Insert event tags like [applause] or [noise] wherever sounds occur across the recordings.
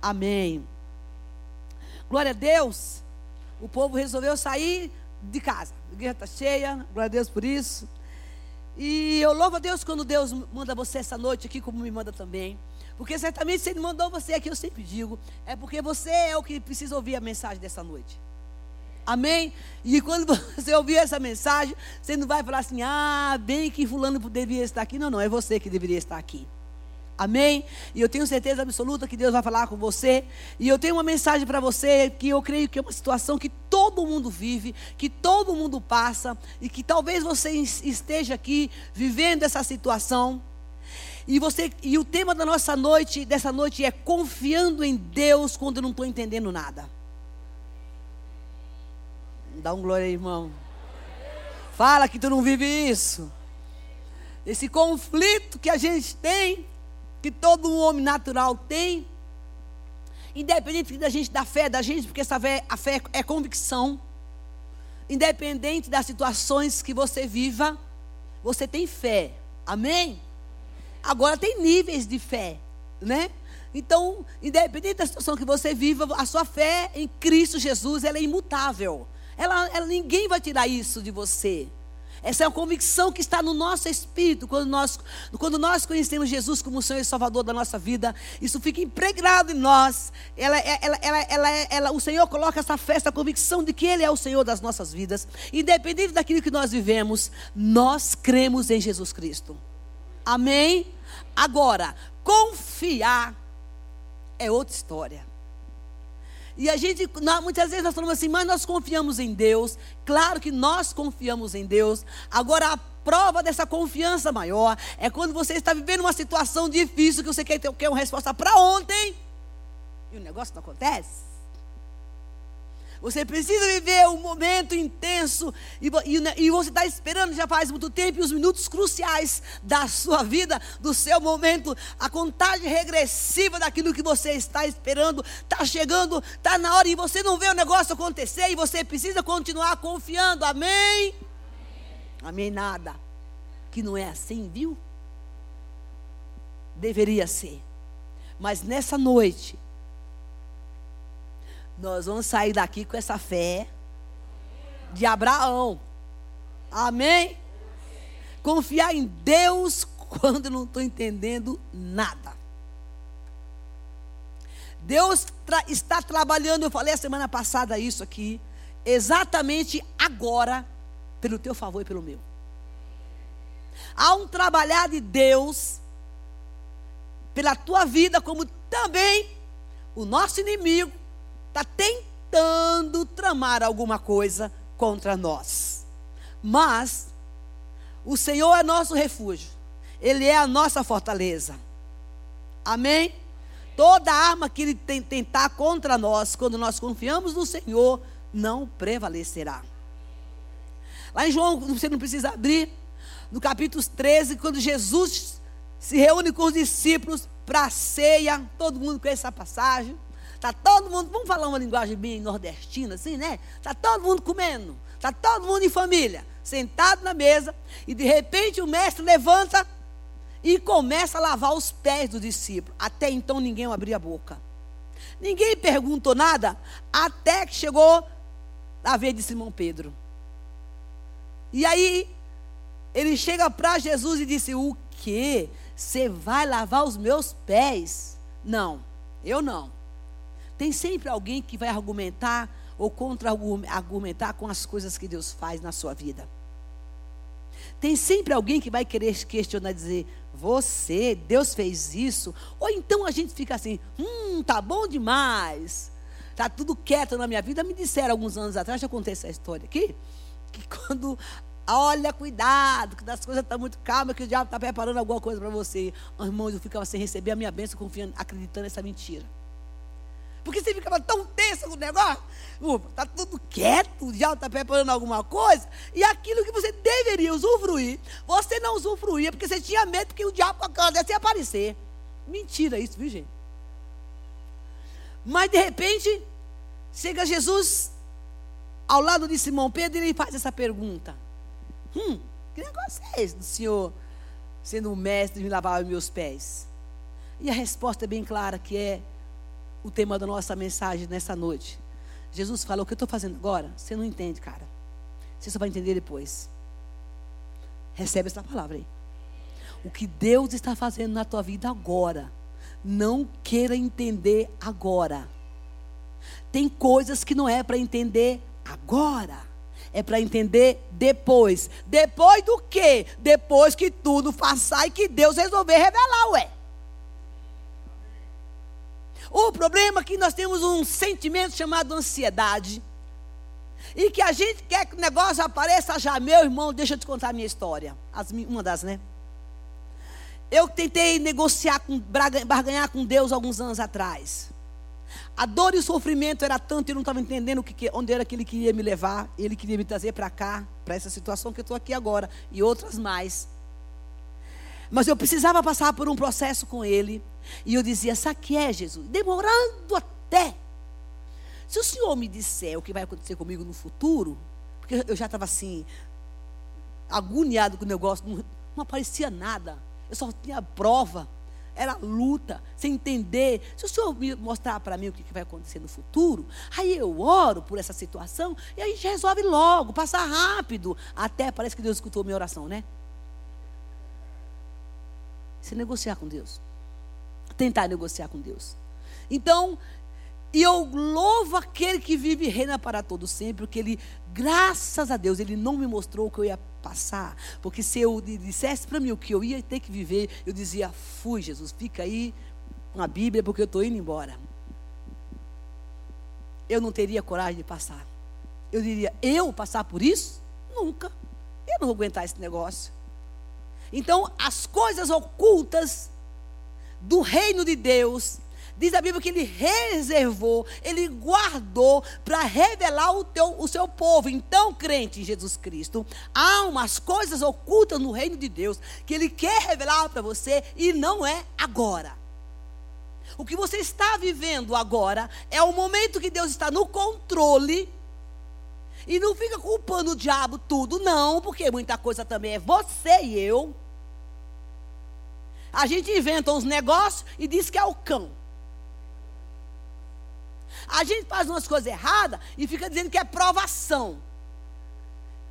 Amém. Glória a Deus. O povo resolveu sair de casa. A igreja está cheia. Glória a Deus por isso. E eu louvo a Deus quando Deus manda você essa noite aqui, como me manda também. Porque certamente se Ele mandou você aqui, eu sempre digo, é porque você é o que precisa ouvir a mensagem dessa noite. Amém? E quando [laughs] você ouvir essa mensagem, você não vai falar assim, ah, bem que fulano deveria estar aqui. Não, não, é você que deveria estar aqui. Amém? E eu tenho certeza absoluta que Deus vai falar com você. E eu tenho uma mensagem para você que eu creio que é uma situação que todo mundo vive, que todo mundo passa, e que talvez você esteja aqui vivendo essa situação. E você e o tema da nossa noite, dessa noite é confiando em Deus quando eu não estou entendendo nada. Dá um glória aí, irmão. Fala que tu não vive isso. Esse conflito que a gente tem que todo homem natural tem, independente da gente da fé da gente, porque essa fé, a fé é convicção, independente das situações que você viva, você tem fé. Amém? Agora tem níveis de fé, né? Então, independente da situação que você viva, a sua fé em Cristo Jesus, ela é imutável. Ela, ela ninguém vai tirar isso de você. Essa é uma convicção que está no nosso espírito quando nós, quando nós conhecemos Jesus como Senhor e Salvador da nossa vida. Isso fica impregnado em nós. Ela, ela, ela, ela, ela, o Senhor coloca essa fé, essa convicção de que Ele é o Senhor das nossas vidas. Independente daquilo que nós vivemos, nós cremos em Jesus Cristo. Amém? Agora, confiar é outra história. E a gente, muitas vezes nós falamos assim, mas nós confiamos em Deus. Claro que nós confiamos em Deus. Agora, a prova dessa confiança maior é quando você está vivendo uma situação difícil que você quer ter uma resposta para ontem. E o negócio não acontece. Você precisa viver um momento intenso e, e, e você está esperando já faz muito tempo e os minutos cruciais da sua vida, do seu momento, a contagem regressiva daquilo que você está esperando, está chegando, está na hora e você não vê o negócio acontecer e você precisa continuar confiando. Amém? Amém, Amém nada. Que não é assim, viu? Deveria ser. Mas nessa noite, nós vamos sair daqui com essa fé de Abraão. Amém? Confiar em Deus quando não estou entendendo nada. Deus tra está trabalhando, eu falei a semana passada isso aqui, exatamente agora, pelo teu favor e pelo meu. Há um trabalhar de Deus pela tua vida, como também o nosso inimigo está tentando tramar alguma coisa contra nós. Mas o Senhor é nosso refúgio, Ele é a nossa fortaleza. Amém? Toda arma que Ele tentar contra nós, quando nós confiamos no Senhor, não prevalecerá. Lá em João, você não precisa abrir, no capítulo 13, quando Jesus se reúne com os discípulos para a ceia, todo mundo conhece essa passagem. Está todo mundo, vamos falar uma linguagem bem nordestina, assim, né? Está todo mundo comendo, está todo mundo em família, sentado na mesa, e de repente o mestre levanta e começa a lavar os pés do discípulo. Até então ninguém abriu a boca. Ninguém perguntou nada, até que chegou a vez de Simão Pedro. E aí, ele chega para Jesus e disse: O que? Você vai lavar os meus pés? Não, eu não. Tem sempre alguém que vai argumentar ou contra-argumentar com as coisas que Deus faz na sua vida. Tem sempre alguém que vai querer questionar, dizer, você, Deus fez isso. Ou então a gente fica assim, hum, tá bom demais. Tá tudo quieto na minha vida. Me disseram alguns anos atrás, já contei essa história aqui, que [laughs] quando olha, cuidado, que das coisas estão tá muito calmas, que o diabo está preparando alguma coisa para você. Irmãos, eu ficava sem receber a minha bênção, confiando, acreditando nessa mentira. Porque você ficava tão tenso com o negócio. Está tudo quieto, já está preparando alguma coisa. E aquilo que você deveria usufruir, você não usufruía, porque você tinha medo que o diabo ia aparecer. Mentira isso, viu, gente? Mas de repente, chega Jesus ao lado de Simão Pedro e ele faz essa pergunta: Hum, que negócio é esse do Senhor sendo o mestre de me lavar os meus pés? E a resposta é bem clara que é o tema da nossa mensagem nessa noite. Jesus falou: O que eu estou fazendo agora? Você não entende, cara. Você só vai entender depois. Recebe essa palavra aí. O que Deus está fazendo na tua vida agora. Não queira entender agora. Tem coisas que não é para entender agora. É para entender depois. Depois do quê? Depois que tudo passar e que Deus resolver revelar, ué. O problema é que nós temos um sentimento chamado ansiedade. E que a gente quer que o negócio apareça já. Meu irmão, deixa eu te contar a minha história. As, uma das, né? Eu tentei negociar, com, barganhar com Deus alguns anos atrás. A dor e o sofrimento era tanto, eu não estava entendendo que, onde era que ele queria me levar. Ele queria me trazer para cá, para essa situação que eu estou aqui agora. E outras mais. Mas eu precisava passar por um processo com ele. E eu dizia, sabe que é, Jesus? Demorando até. Se o Senhor me disser o que vai acontecer comigo no futuro, porque eu já estava assim, agoniado com o negócio, não, não aparecia nada. Eu só tinha prova. Era luta, sem entender. Se o Senhor me mostrar para mim o que vai acontecer no futuro, aí eu oro por essa situação e a gente resolve logo, passar rápido. Até parece que Deus escutou minha oração, né? Se negociar com Deus. Tentar negociar com Deus. Então, e eu louvo aquele que vive e reina para todo sempre, porque ele, graças a Deus, ele não me mostrou o que eu ia passar. Porque se eu dissesse para mim o que eu ia ter que viver, eu dizia: fui, Jesus, fica aí com a Bíblia, porque eu estou indo embora. Eu não teria coragem de passar. Eu diria: eu passar por isso? Nunca. Eu não vou aguentar esse negócio. Então, as coisas ocultas do reino de Deus, diz a Bíblia que ele reservou, ele guardou para revelar o, teu, o seu povo. Então, crente em Jesus Cristo, há umas coisas ocultas no reino de Deus que ele quer revelar para você e não é agora. O que você está vivendo agora é o momento que Deus está no controle. E não fica culpando o diabo tudo, não, porque muita coisa também é você e eu. A gente inventa uns negócios e diz que é o cão. A gente faz umas coisas erradas e fica dizendo que é provação.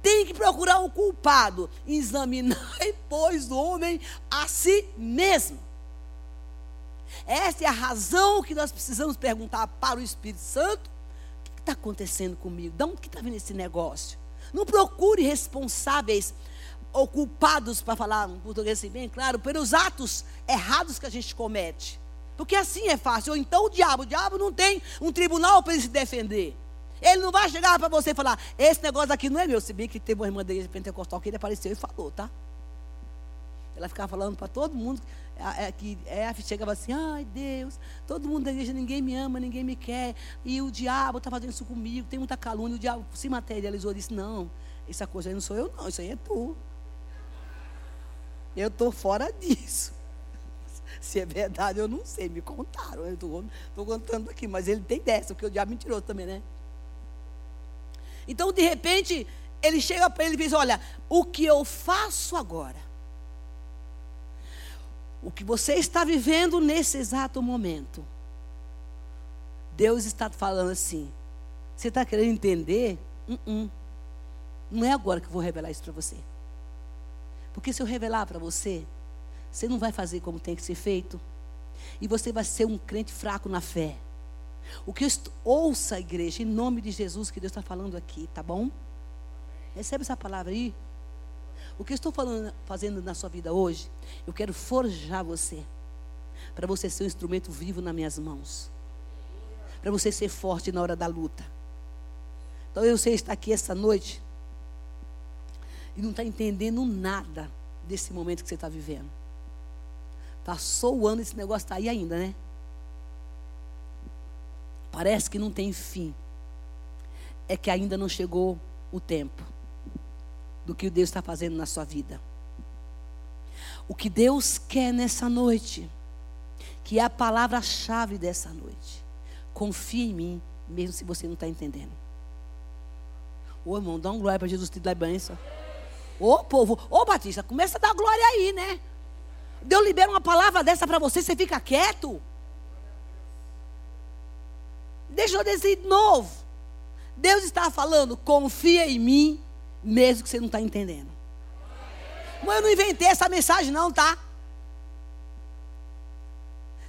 Tem que procurar um culpado. Examinar, [laughs] pois, o homem a si mesmo. Essa é a razão que nós precisamos perguntar para o Espírito Santo: o que está acontecendo comigo? De onde está vindo esse negócio? Não procure responsáveis ou culpados, para falar um português assim bem claro, pelos atos errados que a gente comete. Porque assim é fácil. Ou então o diabo, o diabo não tem um tribunal para ele se defender. Ele não vai chegar para você e falar, esse negócio aqui não é meu. Se bem que teve uma irmã da igreja pentecostal que ele apareceu e falou, tá? Ela ficava falando para todo mundo é, que é, chegava assim, ai Deus, todo mundo da igreja, ninguém me ama, ninguém me quer. E o diabo está fazendo isso comigo, tem muita calúnia. O diabo se materializou e disse, não, essa coisa aí não sou eu, não, isso aí é tu. Eu estou fora disso. [laughs] Se é verdade, eu não sei, me contaram. Estou contando aqui, mas ele tem dessa, porque o diabo é mentiroso também, né? Então, de repente, ele chega para ele e diz: Olha, o que eu faço agora? O que você está vivendo nesse exato momento? Deus está falando assim. Você está querendo entender? Uh -uh. Não é agora que eu vou revelar isso para você. Porque se eu revelar para você, você não vai fazer como tem que ser feito. E você vai ser um crente fraco na fé. O que eu estou, ouça a igreja, em nome de Jesus, que Deus está falando aqui, tá bom? Recebe essa palavra aí. O que eu estou falando, fazendo na sua vida hoje, eu quero forjar você. Para você ser um instrumento vivo nas minhas mãos. Para você ser forte na hora da luta. Então eu sei estar aqui essa noite e não está entendendo nada desse momento que você está vivendo. Passou o ano, esse negócio está aí ainda, né? Parece que não tem fim. É que ainda não chegou o tempo do que Deus está fazendo na sua vida. O que Deus quer nessa noite, que é a palavra-chave dessa noite. Confie em mim, mesmo se você não está entendendo. Ô irmão, dá um glória para Jesus te dar bênção. Ô povo, ô Batista, começa a dar glória aí, né? Deus libera uma palavra dessa para você, você fica quieto. Deixa eu dizer de novo. Deus está falando, confia em mim, mesmo que você não está entendendo. Mas eu não inventei essa mensagem, não, tá?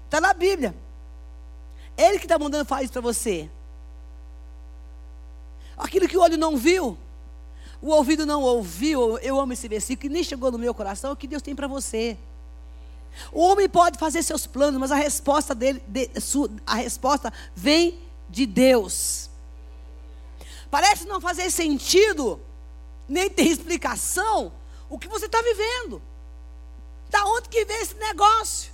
Está na Bíblia. Ele que está mandando falar isso para você. Aquilo que o olho não viu, o ouvido não ouviu, eu amo esse versículo, que nem chegou no meu coração, o que Deus tem para você. O homem pode fazer seus planos, mas a resposta dele, de, a resposta vem de Deus. Parece não fazer sentido, nem tem explicação o que você está vivendo. Da onde que vem esse negócio?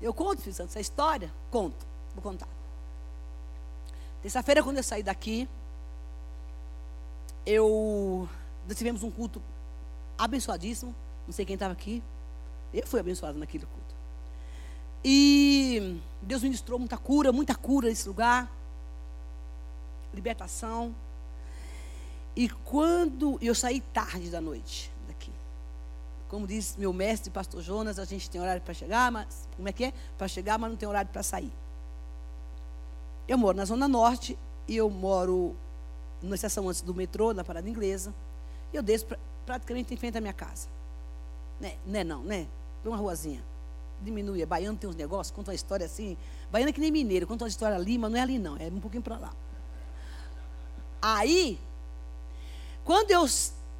Eu conto, Espírito essa história? Conto, vou contar. Terça-feira, quando eu saí daqui, eu. Nós tivemos um culto abençoadíssimo. Não sei quem estava aqui. Eu fui abençoado naquele culto. E Deus ministrou muita cura, muita cura nesse lugar. Libertação. E quando eu saí tarde da noite daqui. Como diz meu mestre, pastor Jonas, a gente tem horário para chegar, mas como é que é? Para chegar, mas não tem horário para sair. Eu moro na Zona Norte e eu moro na estação antes do metrô, na parada inglesa. E eu desço pra, praticamente em frente à minha casa. Né, né não, né? Por uma ruazinha. Diminui. É baiano tem uns negócios, conta uma história assim. Baiano é que nem mineiro, conta uma história ali, mas não é ali não, é um pouquinho para lá. Aí, quando eu,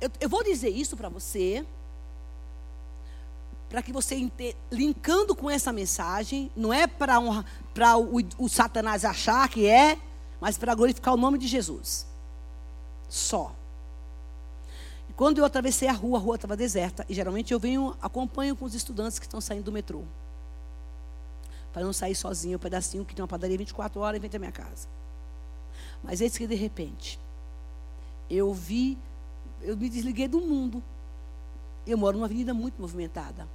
eu, eu vou dizer isso para você, para que você, linkando com essa mensagem, não é para o, o Satanás achar que é, mas para glorificar o nome de Jesus. Só. E quando eu atravessei a rua, a rua estava deserta. E geralmente eu venho, acompanho com os estudantes que estão saindo do metrô. Para não sair sozinho, um pedacinho que tem uma padaria 24 horas em frente à minha casa. Mas eis que de repente, eu vi, eu me desliguei do mundo. Eu moro numa avenida muito movimentada.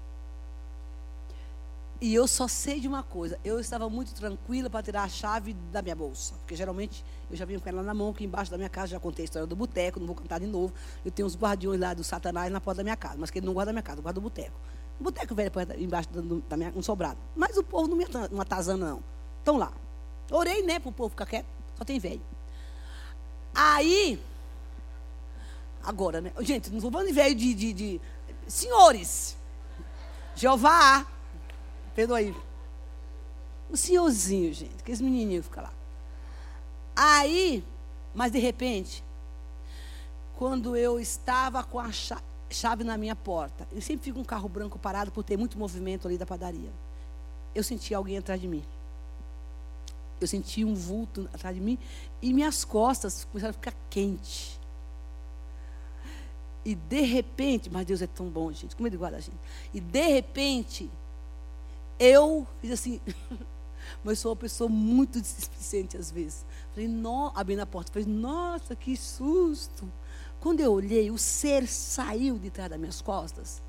E eu só sei de uma coisa: eu estava muito tranquila para tirar a chave da minha bolsa. Porque geralmente eu já vinha com ela na mão, que embaixo da minha casa já contei a história do boteco, não vou contar de novo. Eu tenho uns guardiões lá do Satanás na porta da minha casa, mas que ele não guarda da minha casa, guarda do boteco. O boteco velho embaixo da minha, um sobrado. Mas o povo não me atazana, não. Estão lá. Orei, né, para o povo ficar quieto, só tem velho. Aí, agora, né? Gente, não estou falando de velho de, de, de. Senhores, Jeová Perdoa aí. O senhorzinho, gente, aqueles menininhos ficam lá. Aí, mas de repente, quando eu estava com a chave na minha porta, eu sempre fico um carro branco parado por ter muito movimento ali da padaria. Eu senti alguém atrás de mim. Eu senti um vulto atrás de mim e minhas costas começaram a ficar quentes. E de repente, mas Deus é tão bom, gente, como ele guarda a gente. E de repente, eu fiz assim, [laughs] mas sou uma pessoa muito displicente às vezes. Falei, no, abri na porta, falei, nossa, que susto. Quando eu olhei, o ser saiu de trás das minhas costas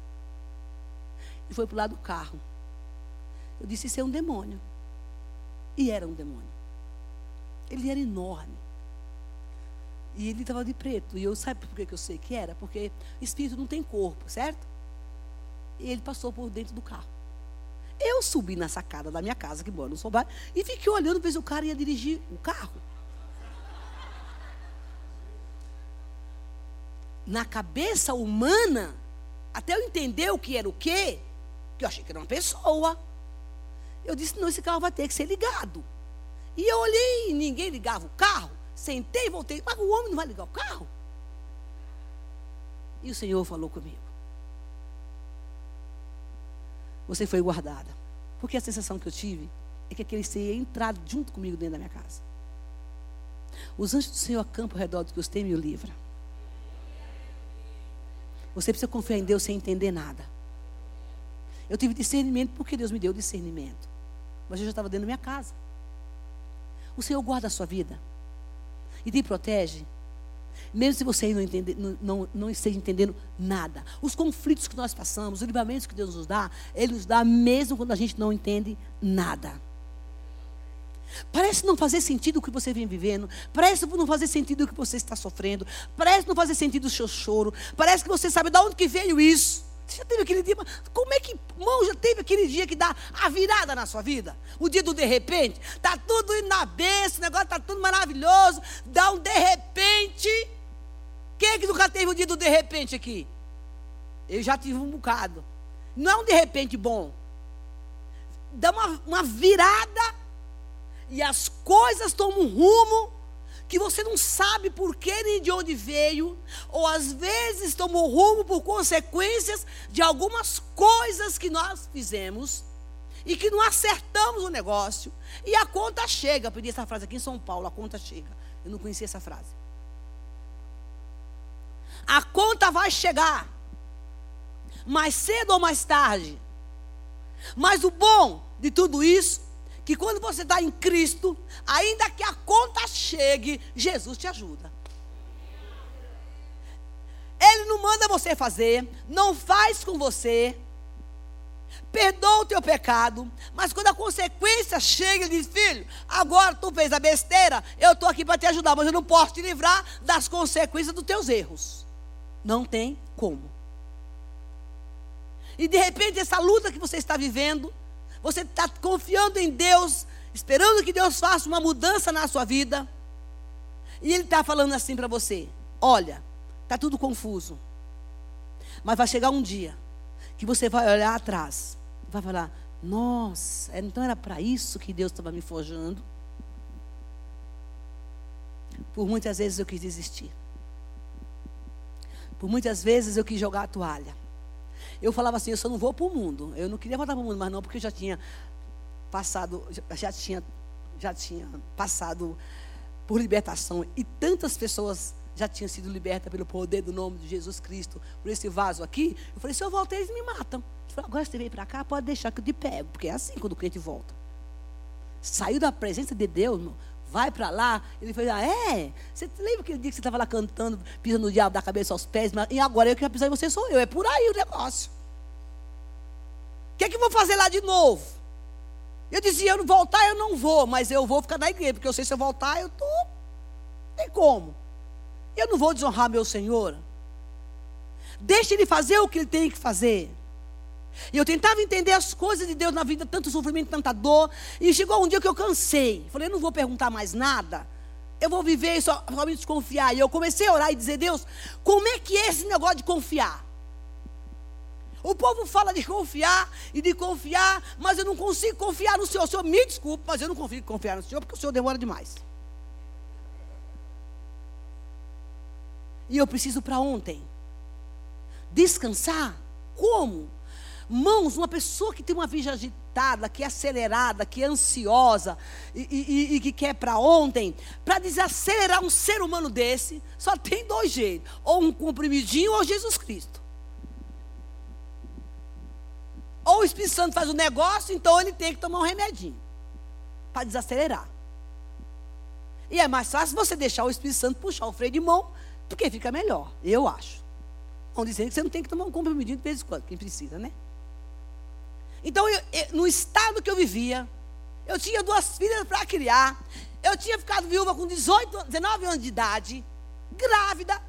e foi para o lado do carro. Eu disse, isso é um demônio. E era um demônio. Ele era enorme. E ele estava de preto. E eu sabe por que eu sei que era? Porque espírito não tem corpo, certo? E ele passou por dentro do carro. Eu subi na sacada da minha casa, que mora no sobrado, e fiquei olhando para se o cara ia dirigir o carro. Na cabeça humana, até eu entender o que era o quê, que eu achei que era uma pessoa. Eu disse, não, esse carro vai ter que ser ligado. E eu olhei e ninguém ligava o carro. Sentei, voltei, mas o homem não vai ligar o carro? E o Senhor falou comigo. Você foi guardada. Porque a sensação que eu tive é que aquele ser ia entrar junto comigo dentro da minha casa. Os anjos do Senhor acampam ao redor do que os teme e o livra. Você precisa confiar em Deus sem entender nada. Eu tive discernimento porque Deus me deu discernimento. Mas eu já estava dentro da minha casa. O Senhor guarda a sua vida e te protege mesmo se você não, entende, não, não, não esteja entendendo nada. Os conflitos que nós passamos, os livramentos que Deus nos dá, Ele nos dá mesmo quando a gente não entende nada. Parece não fazer sentido o que você vem vivendo. Parece não fazer sentido o que você está sofrendo. Parece não fazer sentido o seu choro. Parece que você sabe de onde que veio isso. Você já teve aquele dia, como é que, irmão, já teve aquele dia que dá a virada na sua vida? O dia do de repente, tá tudo indo na benção, o negócio tá tudo maravilhoso, dá um de repente. Quem é que nunca teve o dia do de repente aqui? Eu já tive um bocado. Não é um de repente bom. Dá uma, uma virada e as coisas tomam um rumo que você não sabe por que nem de onde veio, ou às vezes tomou rumo por consequências de algumas coisas que nós fizemos e que não acertamos o negócio, e a conta chega. Eu pedi essa frase aqui em São Paulo, a conta chega. Eu não conhecia essa frase. A conta vai chegar, mais cedo ou mais tarde. Mas o bom de tudo isso que quando você está em Cristo, ainda que a conta chegue, Jesus te ajuda. Ele não manda você fazer, não faz com você, perdoa o teu pecado, mas quando a consequência chega, ele diz: Filho, agora tu fez a besteira, eu estou aqui para te ajudar, mas eu não posso te livrar das consequências dos teus erros. Não tem como. E de repente, essa luta que você está vivendo, você está confiando em Deus, esperando que Deus faça uma mudança na sua vida. E Ele está falando assim para você: olha, está tudo confuso. Mas vai chegar um dia que você vai olhar atrás vai falar: nossa, então era para isso que Deus estava me forjando. Por muitas vezes eu quis desistir. Por muitas vezes eu quis jogar a toalha. Eu falava assim, eu só não vou para o mundo. Eu não queria voltar para o mundo, mas não, porque eu já tinha passado, já tinha, já tinha passado por libertação. E tantas pessoas já tinham sido libertas pelo poder do nome de Jesus Cristo, por esse vaso aqui. Eu falei, se eu voltar, eles me matam. Eu falei, agora você veio para cá, pode deixar que eu te pego, porque é assim quando o crente volta. Saiu da presença de Deus, irmão, vai para lá. Ele falou, ah, é? Você lembra aquele dia que você estava lá cantando, pisando no diabo da cabeça aos pés, e agora eu que vai pisar em você sou eu. É por aí o negócio. O que é que eu vou fazer lá de novo? Eu dizia, eu não voltar, eu não vou, mas eu vou ficar na igreja, porque eu sei se eu voltar, eu estou. Tem como. Eu não vou desonrar meu Senhor. Deixe ele fazer o que ele tem que fazer. E eu tentava entender as coisas de Deus na vida, tanto sofrimento, tanta dor. E chegou um dia que eu cansei. Falei, eu não vou perguntar mais nada. Eu vou viver e só, somente desconfiar. E eu comecei a orar e dizer, Deus, como é que é esse negócio de confiar? O povo fala de confiar e de confiar, mas eu não consigo confiar no Senhor. O Senhor me desculpe, mas eu não consigo confiar no Senhor porque o Senhor demora demais. E eu preciso para ontem. Descansar? Como? Mãos, uma pessoa que tem uma vida agitada, que é acelerada, que é ansiosa e, e, e que quer para ontem, para desacelerar um ser humano desse, só tem dois jeitos: ou um comprimidinho ou Jesus Cristo. Ou o Espírito Santo faz o negócio, então ele tem que tomar um remedinho para desacelerar. E é mais fácil você deixar o Espírito Santo puxar o freio de mão, porque fica melhor, eu acho. Vão dizendo que você não tem que tomar um comprimidinho de vez em quando, quem precisa, né? Então, eu, eu, no estado que eu vivia, eu tinha duas filhas para criar, eu tinha ficado viúva com 18, 19 anos de idade, grávida.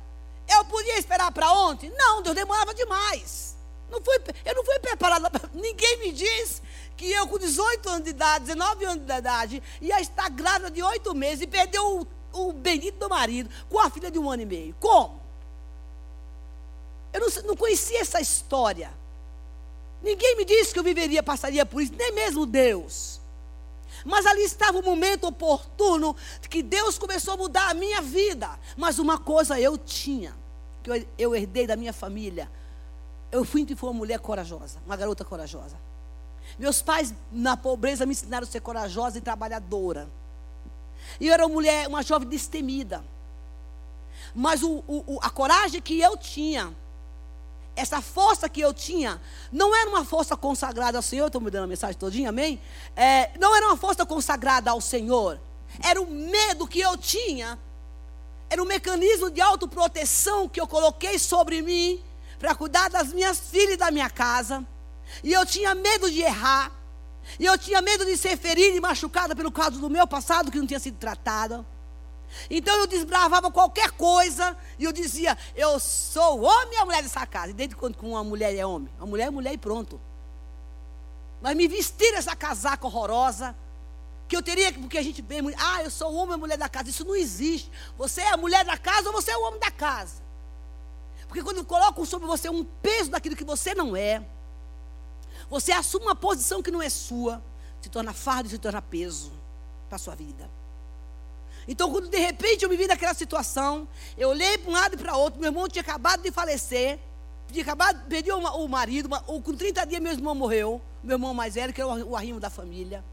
Eu podia esperar para ontem? Não, Deus demorava demais. Não fui, eu não fui preparada. [laughs] Ninguém me disse que eu, com 18 anos de idade, 19 anos de idade, ia estar grávida de 8 meses e perder o, o do marido com a filha de um ano e meio. Como? Eu não, não conhecia essa história. Ninguém me disse que eu viveria, passaria por isso, nem mesmo Deus. Mas ali estava o momento oportuno que Deus começou a mudar a minha vida. Mas uma coisa eu tinha, que eu, eu herdei da minha família. Eu fui fui uma mulher corajosa, uma garota corajosa. Meus pais, na pobreza, me ensinaram a ser corajosa e trabalhadora. E eu era uma mulher, uma jovem destemida. Mas o, o, a coragem que eu tinha essa força que eu tinha, não era uma força consagrada ao Senhor, estou me dando a mensagem todinha, amém? É, não era uma força consagrada ao Senhor, era o medo que eu tinha, era um mecanismo de autoproteção que eu coloquei sobre mim, para cuidar das minhas filhas e da minha casa, e eu tinha medo de errar, e eu tinha medo de ser ferida e machucada pelo caso do meu passado que não tinha sido tratado. Então eu desbravava qualquer coisa e eu dizia: Eu sou homem e a mulher dessa casa. E desde quando uma mulher é homem? A mulher é mulher e pronto. Mas me vestir essa casaca horrorosa, que eu teria, porque a gente vê, ah, eu sou homem e mulher da casa. Isso não existe. Você é a mulher da casa ou você é o homem da casa. Porque quando colocam sobre você um peso daquilo que você não é, você assume uma posição que não é sua, se torna fardo se torna peso para a sua vida. Então, quando de repente eu me vi naquela situação, eu olhei para um lado e para outro, meu irmão tinha acabado de falecer, tinha acabado, perdi o, marido, ou com 30 dias meu irmão morreu, meu irmão mais velho, que era o, o arrimo da família.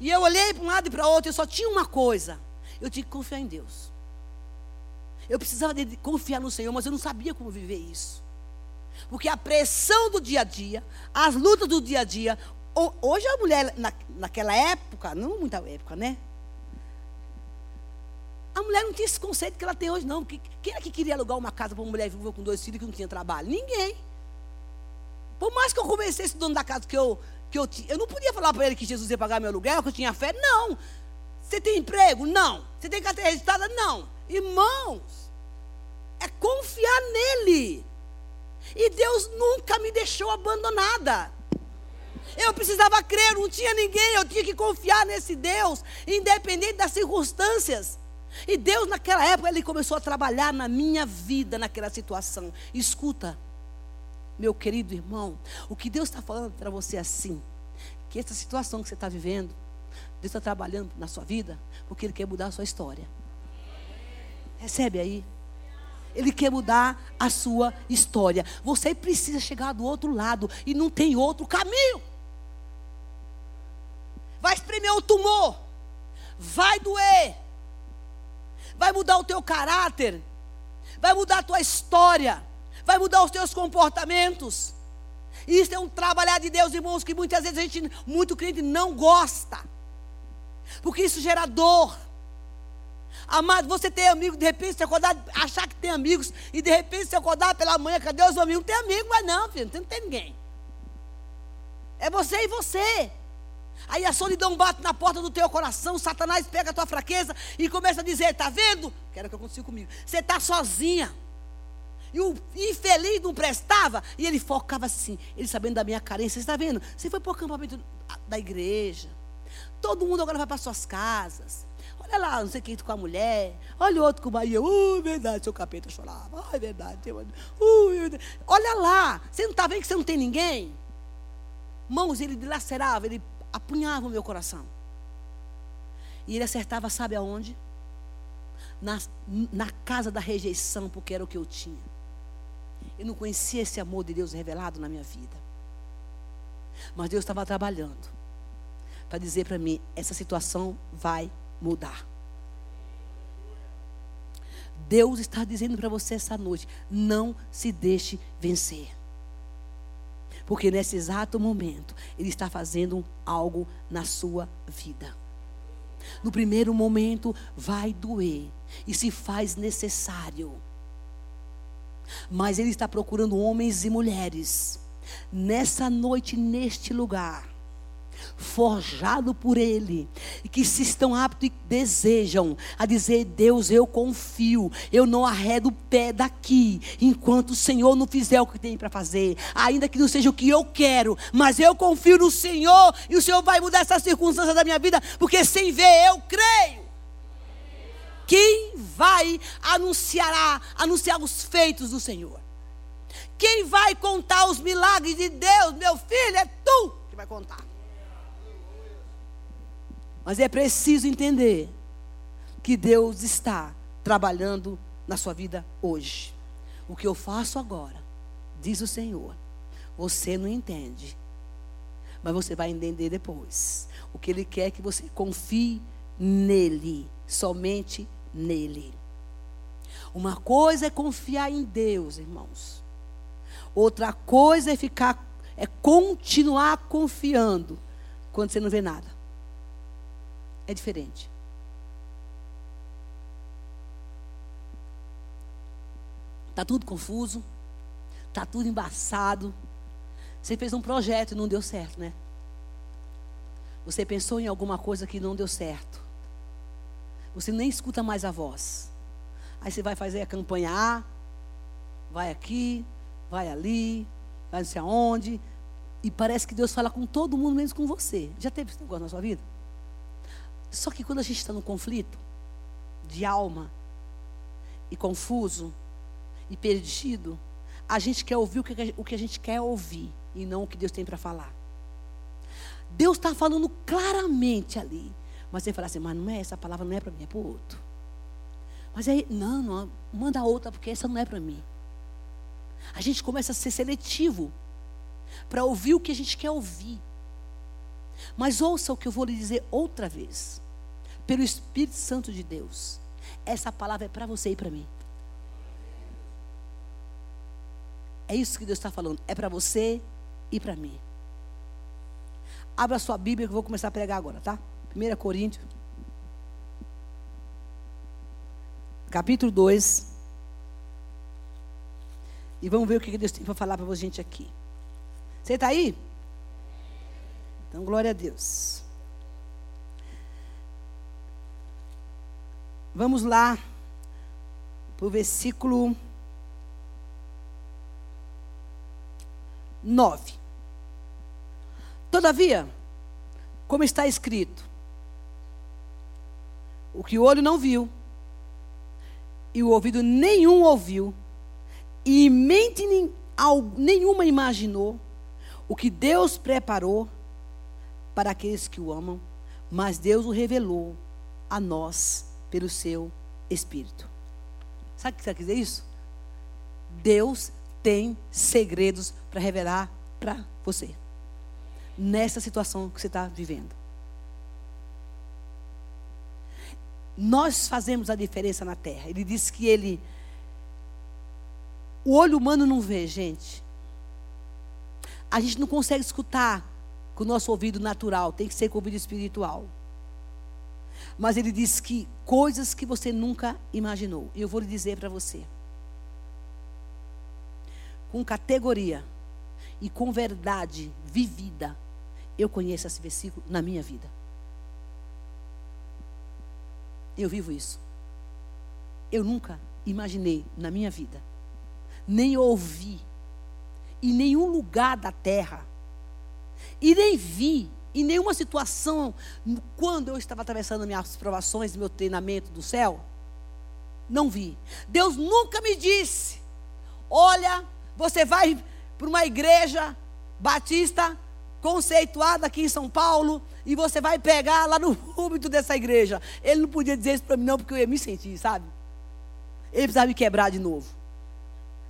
E eu olhei para um lado e para outro, eu só tinha uma coisa: eu tinha que confiar em Deus. Eu precisava de confiar no Senhor, mas eu não sabia como viver isso. Porque a pressão do dia a dia, as lutas do dia a dia. Hoje a mulher, na, naquela época, não muita época, né? A mulher não tinha esse conceito que ela tem hoje, não. Quem é que queria alugar uma casa para uma mulher viúva com dois filhos que não tinha trabalho? Ninguém. Por mais que eu convencesse o dono da casa que eu, que eu tinha. Eu não podia falar para ele que Jesus ia pagar meu aluguel, que eu tinha fé. Não. Você tem emprego? Não. Você tem carteira registrada? Não. Irmãos, é confiar nele. E Deus nunca me deixou abandonada. Eu precisava crer, não tinha ninguém, eu tinha que confiar nesse Deus, independente das circunstâncias. E Deus, naquela época, Ele começou a trabalhar na minha vida, naquela situação. Escuta, meu querido irmão, o que Deus está falando para você assim, que essa situação que você está vivendo, Deus está trabalhando na sua vida, porque Ele quer mudar a sua história. Recebe aí. Ele quer mudar a sua história. Você precisa chegar do outro lado e não tem outro caminho. Vai espremer o tumor. Vai doer vai mudar o teu caráter, vai mudar a tua história, vai mudar os teus comportamentos. Isso é um trabalhar de Deus, irmãos, que muitas vezes a gente, muito crente, não gosta, porque isso gera dor. Amado, você tem amigo, de repente você acordar, achar que tem amigos, e de repente você acordar pela manhã, cadê os amigos? Não tem amigo, mas não, filho, não tem ninguém. É você e você. Aí a solidão bate na porta do teu coração, Satanás pega a tua fraqueza e começa a dizer: está vendo? Quero que aconteceu comigo. Você está sozinha. E o infeliz não prestava, e ele focava assim, ele sabendo da minha carência. Você está vendo? Você foi para o acampamento da igreja. Todo mundo agora vai para suas casas. Olha lá, não sei quem com a mulher. Olha o outro com o Bahia. Uh, verdade, seu capeta chorava. Ai, verdade. Uh, olha lá. Você não está vendo que você não tem ninguém? Mãos, ele dilacerava, ele apunhava o meu coração. E ele acertava, sabe aonde? Na, na casa da rejeição, porque era o que eu tinha. Eu não conhecia esse amor de Deus revelado na minha vida. Mas Deus estava trabalhando para dizer para mim: essa situação vai mudar. Deus está dizendo para você essa noite: não se deixe vencer. Porque nesse exato momento, Ele está fazendo algo na sua vida. No primeiro momento, vai doer e se faz necessário. Mas Ele está procurando homens e mulheres nessa noite, neste lugar forjado por Ele, e que se estão aptos e desejam a dizer: Deus, eu confio, eu não arredo o pé daqui, enquanto o Senhor não fizer o que tem para fazer, ainda que não seja o que eu quero, mas eu confio no Senhor, e o Senhor vai mudar essa circunstância da minha vida, porque sem ver eu creio. Quem vai anunciar, anunciar os feitos do Senhor? Quem vai contar os milagres de Deus, meu filho, é tu que vai contar. Mas é preciso entender que Deus está trabalhando na sua vida hoje. O que eu faço agora, diz o Senhor, você não entende, mas você vai entender depois. O que Ele quer é que você confie nele, somente nele. Uma coisa é confiar em Deus, irmãos. Outra coisa é ficar, é continuar confiando quando você não vê nada é diferente. Está tudo confuso, está tudo embaçado. Você fez um projeto e não deu certo, né? Você pensou em alguma coisa que não deu certo. você nem escuta mais a voz. Aí você vai fazer a campanha A, vai aqui, vai ali, vai não sei aonde, e parece que Deus fala com todo mundo, menos com você. Já teve esse negócio na sua vida? Só que quando a gente está no conflito de alma, e confuso, e perdido, a gente quer ouvir o que, a gente quer ouvir, e não o que Deus tem para falar. Deus está falando claramente ali. Mas você fala assim, mas não é essa palavra, não é para mim, é para o outro. Mas aí, não, não, manda outra, porque essa não é para mim. A gente começa a ser seletivo para ouvir o que a gente quer ouvir. Mas ouça o que eu vou lhe dizer outra vez. Pelo Espírito Santo de Deus. Essa palavra é para você e para mim. É isso que Deus está falando. É para você e para mim. Abra sua Bíblia que eu vou começar a pregar agora, tá? 1 Coríntios. Capítulo 2. E vamos ver o que Deus tem para falar para a gente aqui. Você está aí? Então, glória a Deus. Vamos lá para o versículo 9. Todavia, como está escrito, o que o olho não viu, e o ouvido nenhum ouviu, e mente nenhuma imaginou o que Deus preparou para aqueles que o amam, mas Deus o revelou a nós pelo seu Espírito. Sabe o que quer dizer isso? Deus tem segredos para revelar para você. Nessa situação que você está vivendo. Nós fazemos a diferença na terra. Ele disse que ele. O olho humano não vê, gente. A gente não consegue escutar com o nosso ouvido natural, tem que ser com o ouvido espiritual. Mas ele diz que coisas que você nunca imaginou. E eu vou lhe dizer para você. Com categoria e com verdade vivida, eu conheço esse versículo na minha vida. Eu vivo isso. Eu nunca imaginei na minha vida, nem ouvi em nenhum lugar da terra. E nem vi em nenhuma situação, quando eu estava atravessando minhas provações, meu treinamento do céu, não vi. Deus nunca me disse: olha, você vai para uma igreja batista conceituada aqui em São Paulo e você vai pegar lá no púlpito dessa igreja. Ele não podia dizer isso para mim, não, porque eu ia me sentir, sabe? Ele precisava me quebrar de novo.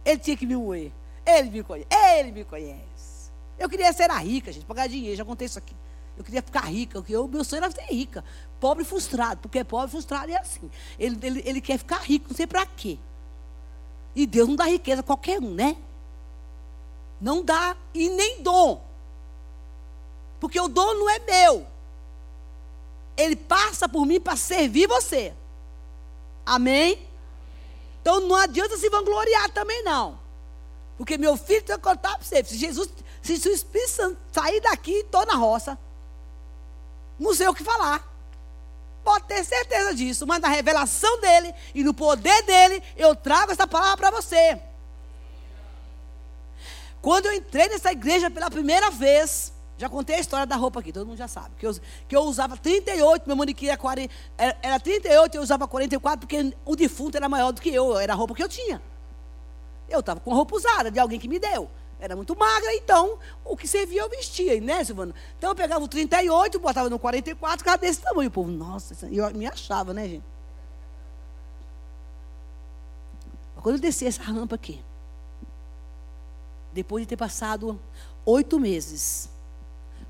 Ele tinha que me moer. Ele me conhece. Ele me conhece. Eu queria ser a rica, gente, pagar dinheiro. Já contei isso aqui. Eu queria ficar rica. O meu sonho era ser rica. Pobre frustrado. Porque pobre frustrado é assim. Ele, ele, ele quer ficar rico, não sei para quê. E Deus não dá riqueza a qualquer um, né? Não dá. E nem dom. Porque o dom não é meu. Ele passa por mim para servir você. Amém? Então não adianta se vangloriar também, não. Porque meu filho tem que contar para você. Se Jesus, se o Espírito Santo sair daqui, estou na roça. Não sei o que falar. Pode ter certeza disso. Mas na revelação dele e no poder dele, eu trago essa palavra para você. Quando eu entrei nessa igreja pela primeira vez, já contei a história da roupa aqui, todo mundo já sabe. Que eu, que eu usava 38, meu manequim era, 40, era, era 38, eu usava 44, porque o defunto era maior do que eu, era a roupa que eu tinha. Eu estava com roupa usada de alguém que me deu. Era muito magra, então o que servia eu vestia, né, Silvana? Então eu pegava o 38, botava no 44, ficava desse tamanho. O povo, nossa, eu me achava, né, gente? Quando eu desci essa rampa aqui, depois de ter passado oito meses,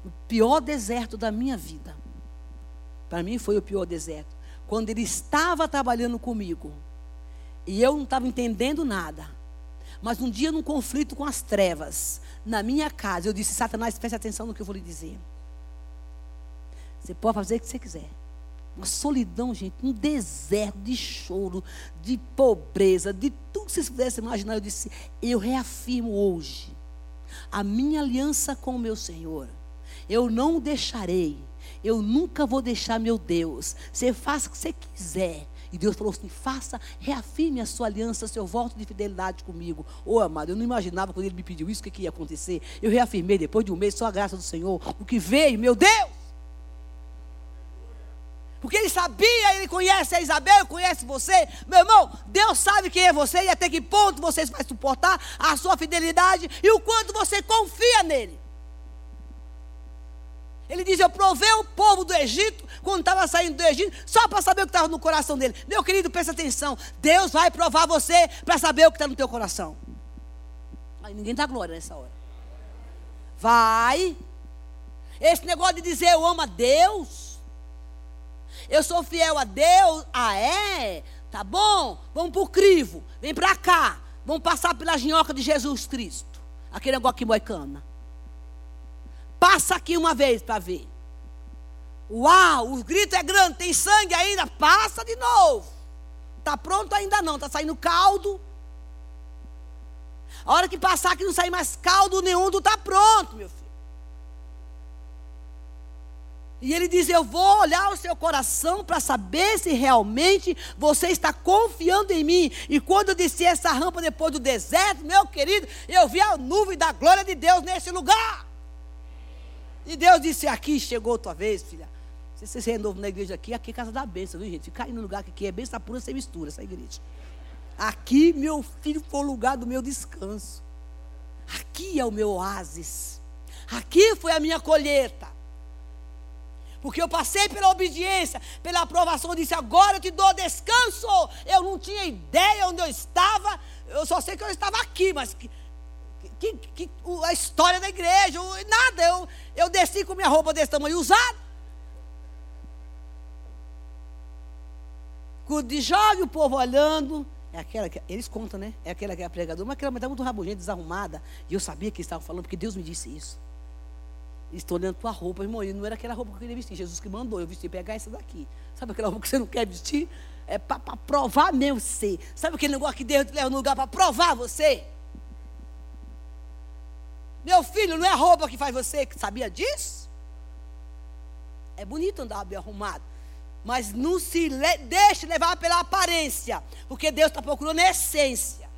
o pior deserto da minha vida, para mim foi o pior deserto, quando ele estava trabalhando comigo, e eu não estava entendendo nada. Mas um dia, num conflito com as trevas, na minha casa, eu disse: Satanás, preste atenção no que eu vou lhe dizer. Você pode fazer o que você quiser. Uma solidão, gente, um deserto de choro, de pobreza, de tudo que vocês pudessem imaginar. Eu disse: Eu reafirmo hoje a minha aliança com o meu Senhor. Eu não deixarei Eu nunca vou deixar meu Deus. Você faz o que você quiser. E Deus falou assim: faça, reafirme a sua aliança, seu voto de fidelidade comigo. Ô oh, amado, eu não imaginava quando ele me pediu isso, o que, que ia acontecer. Eu reafirmei depois de um mês, só a graça do Senhor. O que veio, meu Deus! Porque ele sabia, ele conhece a Isabel, conhece você. Meu irmão, Deus sabe quem é você e até que ponto você vai suportar a sua fidelidade e o quanto você confia nele. Ele diz: Eu provei o povo do Egito quando estava saindo do Egito, só para saber o que estava no coração dele. Meu querido, presta atenção. Deus vai provar você para saber o que está no teu coração. Aí ninguém dá glória nessa hora. Vai. Esse negócio de dizer eu amo a Deus. Eu sou fiel a Deus. Ah, é? Tá bom? Vamos para o crivo. Vem para cá. Vamos passar pela ginhoca de Jesus Cristo. Aquele negócio aqui moicana. Passa aqui uma vez para ver. Uau, o grito é grande, tem sangue ainda. Passa de novo. Está pronto ainda não, está saindo caldo. A hora que passar que não sair mais caldo nenhum, tu está pronto, meu filho. E ele diz: Eu vou olhar o seu coração para saber se realmente você está confiando em mim. E quando eu desci essa rampa depois do deserto, meu querido, eu vi a nuvem da glória de Deus nesse lugar. E Deus disse: Aqui chegou a tua vez, filha. Se você é novo na igreja aqui, aqui é casa da bênção, viu, gente? Fica aí no lugar que aqui é bênção pura sem mistura, essa igreja. Aqui, meu filho, foi o lugar do meu descanso. Aqui é o meu oásis. Aqui foi a minha colheita. Porque eu passei pela obediência, pela aprovação, eu disse: agora eu te dou descanso. Eu não tinha ideia onde eu estava, eu só sei que eu estava aqui, mas que, que, a história da igreja, nada. Eu, eu desci com minha roupa desse tamanho usada. Cudo de jovem, o povo olhando. É aquela que, eles contam, né? É aquela que é pregadora, mas aquela está muito rabugenta, desarrumada. E eu sabia que eles estavam falando, porque Deus me disse isso. Estou olhando tua roupa, irmão. E não era aquela roupa que eu queria vestir. Jesus que mandou eu vestir, pegar essa daqui. Sabe aquela roupa que você não quer vestir? É para provar mesmo você. Sabe aquele negócio que Deus te leva no lugar para provar você? Meu filho, não é roupa que faz você, que sabia disso? É bonito andar bem arrumado. Mas não se le deixe levar pela aparência. Porque Deus está procurando a essência.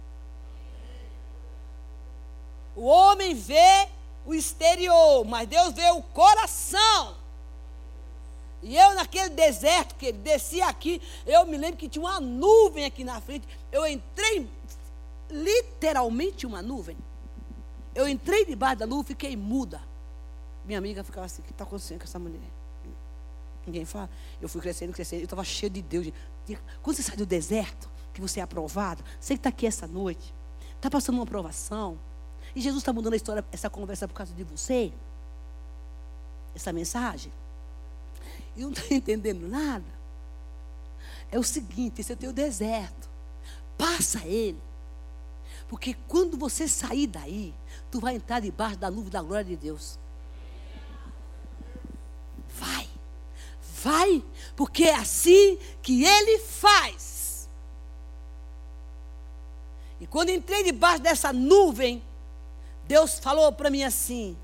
O homem vê o exterior, mas Deus vê o coração. E eu naquele deserto que ele descia aqui, eu me lembro que tinha uma nuvem aqui na frente. Eu entrei literalmente uma nuvem. Eu entrei debaixo da nuvem, fiquei muda. Minha amiga ficava assim, o que está acontecendo com essa mulher? Ninguém fala. Eu fui crescendo, crescendo, eu estava cheio de Deus. Quando você sai do deserto, que você é aprovado, você que está aqui essa noite, está passando uma aprovação, e Jesus está mudando a história, essa conversa por causa de você? Essa mensagem? E não está [laughs] entendendo nada? É o seguinte: esse é o deserto. Passa ele. Porque quando você sair daí, tu vai entrar debaixo da nuvem da glória de Deus. Vai. Vai, porque é assim que ele faz. E quando entrei debaixo dessa nuvem, Deus falou para mim assim: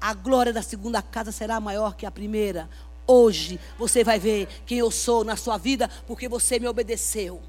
a glória da segunda casa será maior que a primeira. Hoje você vai ver quem eu sou na sua vida, porque você me obedeceu.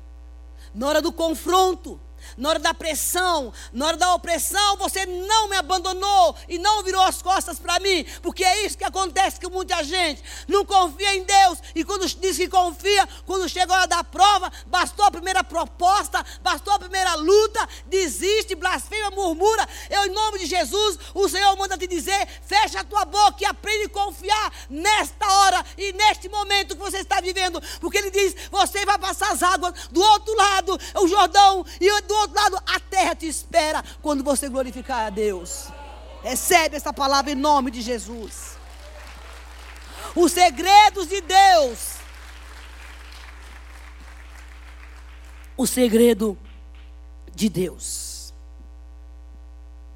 Na hora do confronto, na hora da pressão, na hora da opressão, você não me abandonou e não virou as costas para mim, porque é isso que acontece com muita gente. Não confia em Deus e quando diz que confia, quando chega a hora da prova, bastou a primeira proposta, bastou a primeira luta, desiste, blasfema, murmura. Eu, em nome de Jesus, o Senhor manda te dizer: fecha a tua boca e aprende a confiar nesta hora e neste momento que você está vivendo, porque Ele diz: você vai passar as águas do outro lado, o Jordão, e do do outro lado, a terra te espera quando você glorificar a Deus. Recebe essa palavra em nome de Jesus. Os segredos de Deus. O segredo de Deus.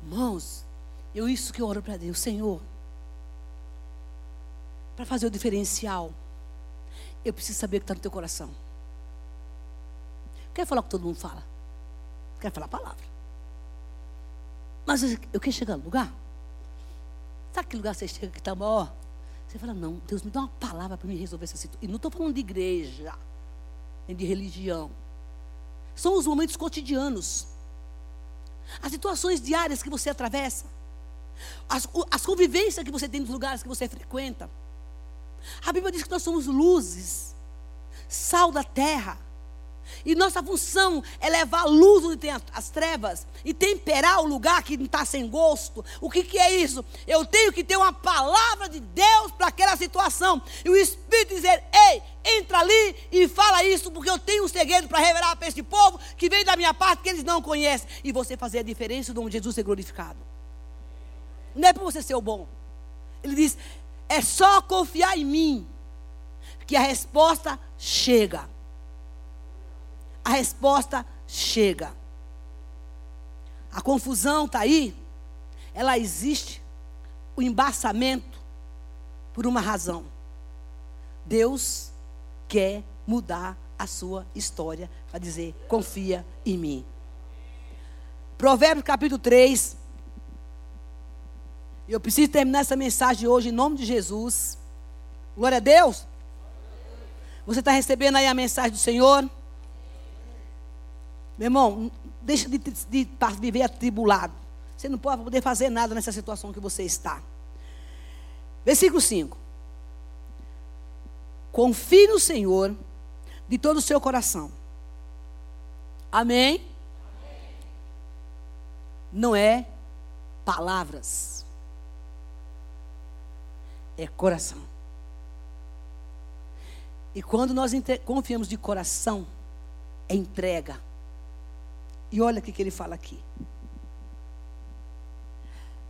Irmãos, eu isso que eu oro para Deus, Senhor. Para fazer o diferencial, eu preciso saber o que está no teu coração. Quer falar o que todo mundo fala? Quero falar a palavra. Mas eu quero chegar no lugar. Sabe que lugar você chega que está maior? Você fala, não, Deus me dá uma palavra para me resolver essa situação. E não estou falando de igreja, nem de religião. São os momentos cotidianos. As situações diárias que você atravessa. As, as convivências que você tem nos lugares que você frequenta. A Bíblia diz que nós somos luzes, sal da terra. E nossa função é levar a luz onde tem as trevas e temperar o lugar que está sem gosto. O que, que é isso? Eu tenho que ter uma palavra de Deus para aquela situação. E o Espírito dizer: Ei, entra ali e fala isso, porque eu tenho um segredo para revelar para este povo que vem da minha parte que eles não conhecem. E você fazer a diferença do nome de Jesus ser glorificado. Não é para você ser o bom. Ele diz: É só confiar em mim, que a resposta chega a resposta chega. A confusão está aí, ela existe, o embaçamento, por uma razão. Deus quer mudar a sua história para dizer: confia em mim. Provérbios capítulo 3. Eu preciso terminar essa mensagem hoje em nome de Jesus. Glória a Deus. Você está recebendo aí a mensagem do Senhor? Meu irmão, deixa de, de, de viver atribulado. Você não pode poder fazer nada nessa situação que você está. Versículo 5. Confie no Senhor de todo o seu coração. Amém? Amém? Não é palavras, é coração. E quando nós confiamos de coração, é entrega. E olha o que, ele fala aqui.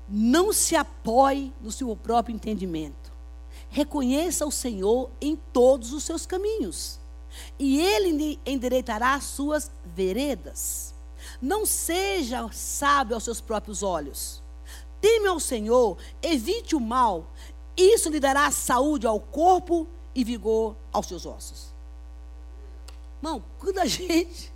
Não se apoie no seu próprio entendimento. Reconheça o Senhor em todos os seus caminhos, e Ele endireitará as suas veredas. Não seja sábio aos seus próprios olhos. Teme ao Senhor, evite o mal. Isso lhe dará saúde ao corpo e vigor aos seus ossos. Irmão, quando a [laughs] gente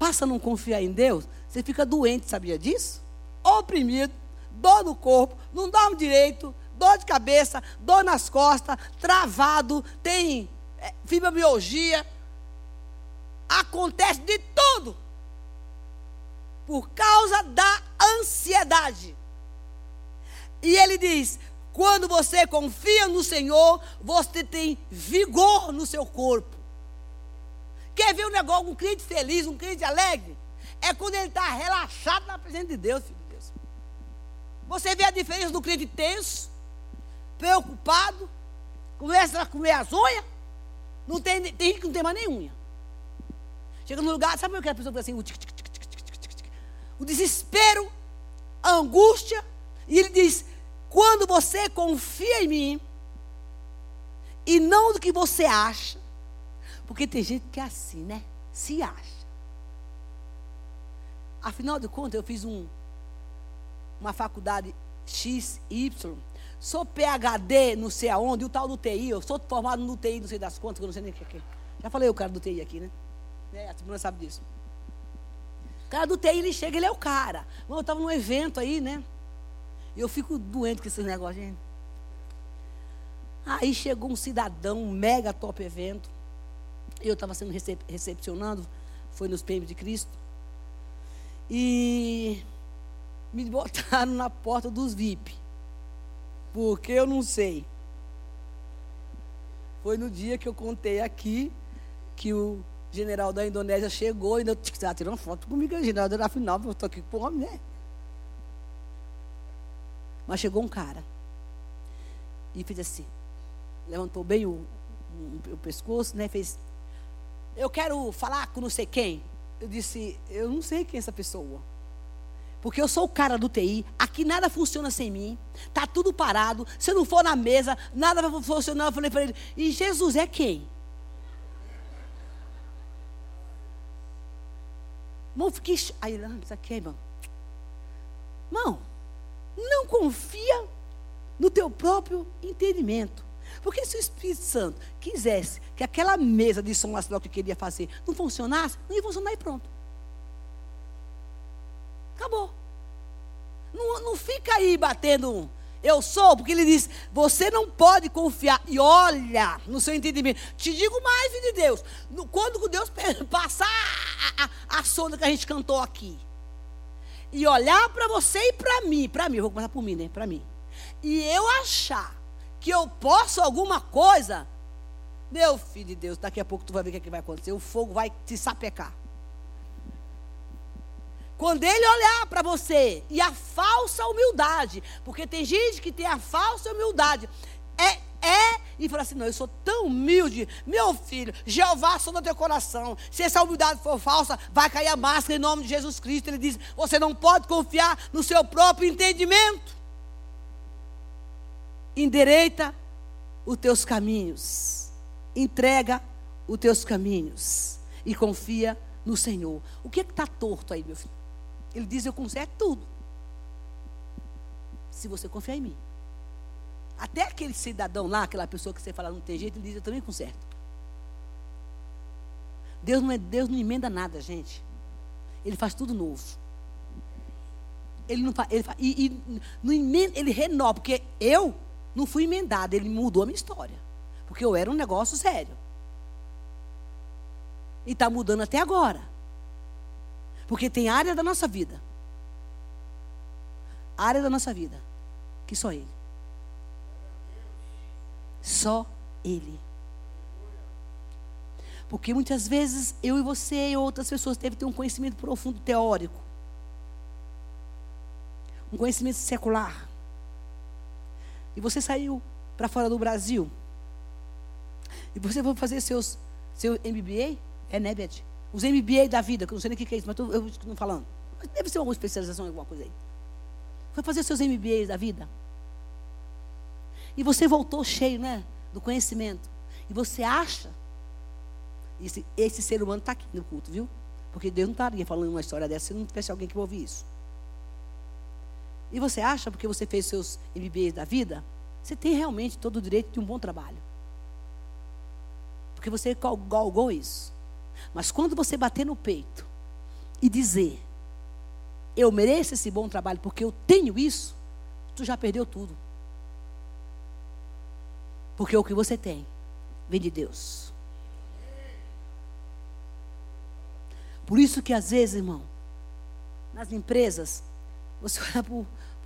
passa a não confiar em Deus, você fica doente, sabia disso? Oprimido, dor no corpo, não dorme direito, dor de cabeça, dor nas costas, travado, tem é, fibromialgia. Acontece de tudo. Por causa da ansiedade. E ele diz: quando você confia no Senhor, você tem vigor no seu corpo. Quer ver um negócio, um crente feliz, um crente alegre? É quando ele está relaxado na presença de Deus, filho de Deus. Você vê a diferença do crente tenso, preocupado, começa a comer as unhas. Não tem, tem gente que não tem mais nem unha. Chega no lugar, sabe o que a pessoa fala assim? O, tic, tic, tic, o desespero, a angústia. E ele diz: quando você confia em mim, e não do que você acha, porque tem gente que é assim, né? Se acha. Afinal de contas, eu fiz um, uma faculdade X, Y. Sou PHD, não sei aonde, e o tal do TI. Eu sou formado no TI, não sei das contas, que eu não sei nem o que é. Já falei o cara do TI aqui, né? É, a semana sabe disso. O cara do TI, ele chega, ele é o cara. Eu estava num evento aí, né? Eu fico doente com esses negócios, gente. Aí chegou um cidadão, um mega top evento. Eu estava sendo recep recepcionando, foi nos PM de Cristo. E me botaram na porta dos VIP. Porque eu não sei. Foi no dia que eu contei aqui que o general da Indonésia chegou e estava tirando foto comigo, general da final, eu estou aqui com o homem, né? Mas chegou um cara e fez assim, levantou bem o, o, o pescoço, né? Fez eu quero falar com não sei quem. Eu disse, eu não sei quem é essa pessoa. Porque eu sou o cara do TI, aqui nada funciona sem mim, tá tudo parado. Se eu não for na mesa, nada vai funcionar. Eu falei para ele, e Jesus é quem? Irmão, fiquei. Aí, isso aqui, irmão. Irmão, não confia no teu próprio entendimento. Porque se o Espírito Santo quisesse que aquela mesa de som lá que queria fazer não funcionasse, não ia funcionar e pronto. Acabou. Não, não fica aí batendo Eu sou, porque ele diz: você não pode confiar. E olha, no seu entendimento. Te digo mais, filho de Deus. Quando Deus [laughs] passar a, a, a sonda que a gente cantou aqui, e olhar para você e para mim, para mim, eu vou começar por mim, né? Para mim. E eu achar que eu posso alguma coisa, meu filho de Deus, daqui a pouco tu vai ver o que, é que vai acontecer. O fogo vai te sapecar. Quando ele olhar para você e a falsa humildade, porque tem gente que tem a falsa humildade, é, é, e fala assim: não, eu sou tão humilde, meu filho, Jeová sonda teu coração. Se essa humildade for falsa, vai cair a máscara em nome de Jesus Cristo. Ele diz: você não pode confiar no seu próprio entendimento. Endereita os teus caminhos, entrega os teus caminhos e confia no Senhor. O que é está torto aí, meu filho? Ele diz: Eu conserto tudo. Se você confiar em mim. Até aquele cidadão lá, aquela pessoa que você fala não tem jeito, ele diz: Eu também conserto. Deus não, é, Deus não emenda nada, gente. Ele faz tudo novo. Ele não faz, ele e, e ele renova, porque eu não fui emendado, ele mudou a minha história. Porque eu era um negócio sério. E está mudando até agora. Porque tem área da nossa vida. Área da nossa vida. Que só Ele. Só Ele. Porque muitas vezes eu e você e outras pessoas devem ter um conhecimento profundo teórico. Um conhecimento secular. E você saiu para fora do Brasil. E você vai fazer seus, seu MBA? É, né, Beth? Os MBA da vida, que eu não sei nem o que é isso, mas eu estou falando. Deve ser alguma especialização alguma coisa aí. Foi fazer seus MBAs da vida. E você voltou cheio, né? Do conhecimento. E você acha. Esse, esse ser humano está aqui no culto, viu? Porque Deus não estaria falando uma história dessa se não tivesse alguém que ouvir isso. E você acha, porque você fez seus MBAs da vida, você tem realmente todo o direito de um bom trabalho. Porque você galgou isso. Mas quando você bater no peito e dizer, eu mereço esse bom trabalho porque eu tenho isso, tu já perdeu tudo. Porque o que você tem vem de Deus. Por isso que às vezes, irmão, nas empresas, você [laughs] olha para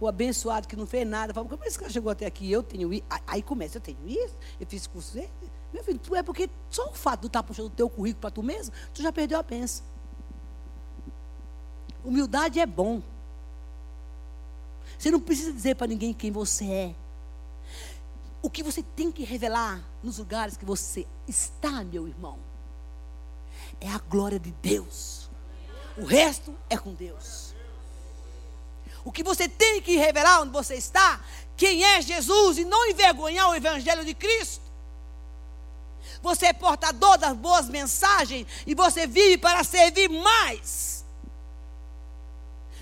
o abençoado que não fez nada, fala, como esse cara chegou até aqui? Eu tenho isso. Aí começa, eu tenho isso, eu fiz curso. Meu filho, tu é porque só o fato de tu estar tá puxando o teu currículo para tu mesmo, tu já perdeu a bênção. Humildade é bom. Você não precisa dizer para ninguém quem você é. O que você tem que revelar nos lugares que você está, meu irmão, é a glória de Deus. O resto é com Deus. O que você tem que revelar onde você está, quem é Jesus e não envergonhar o Evangelho de Cristo você é portador das boas mensagens e você vive para servir mais.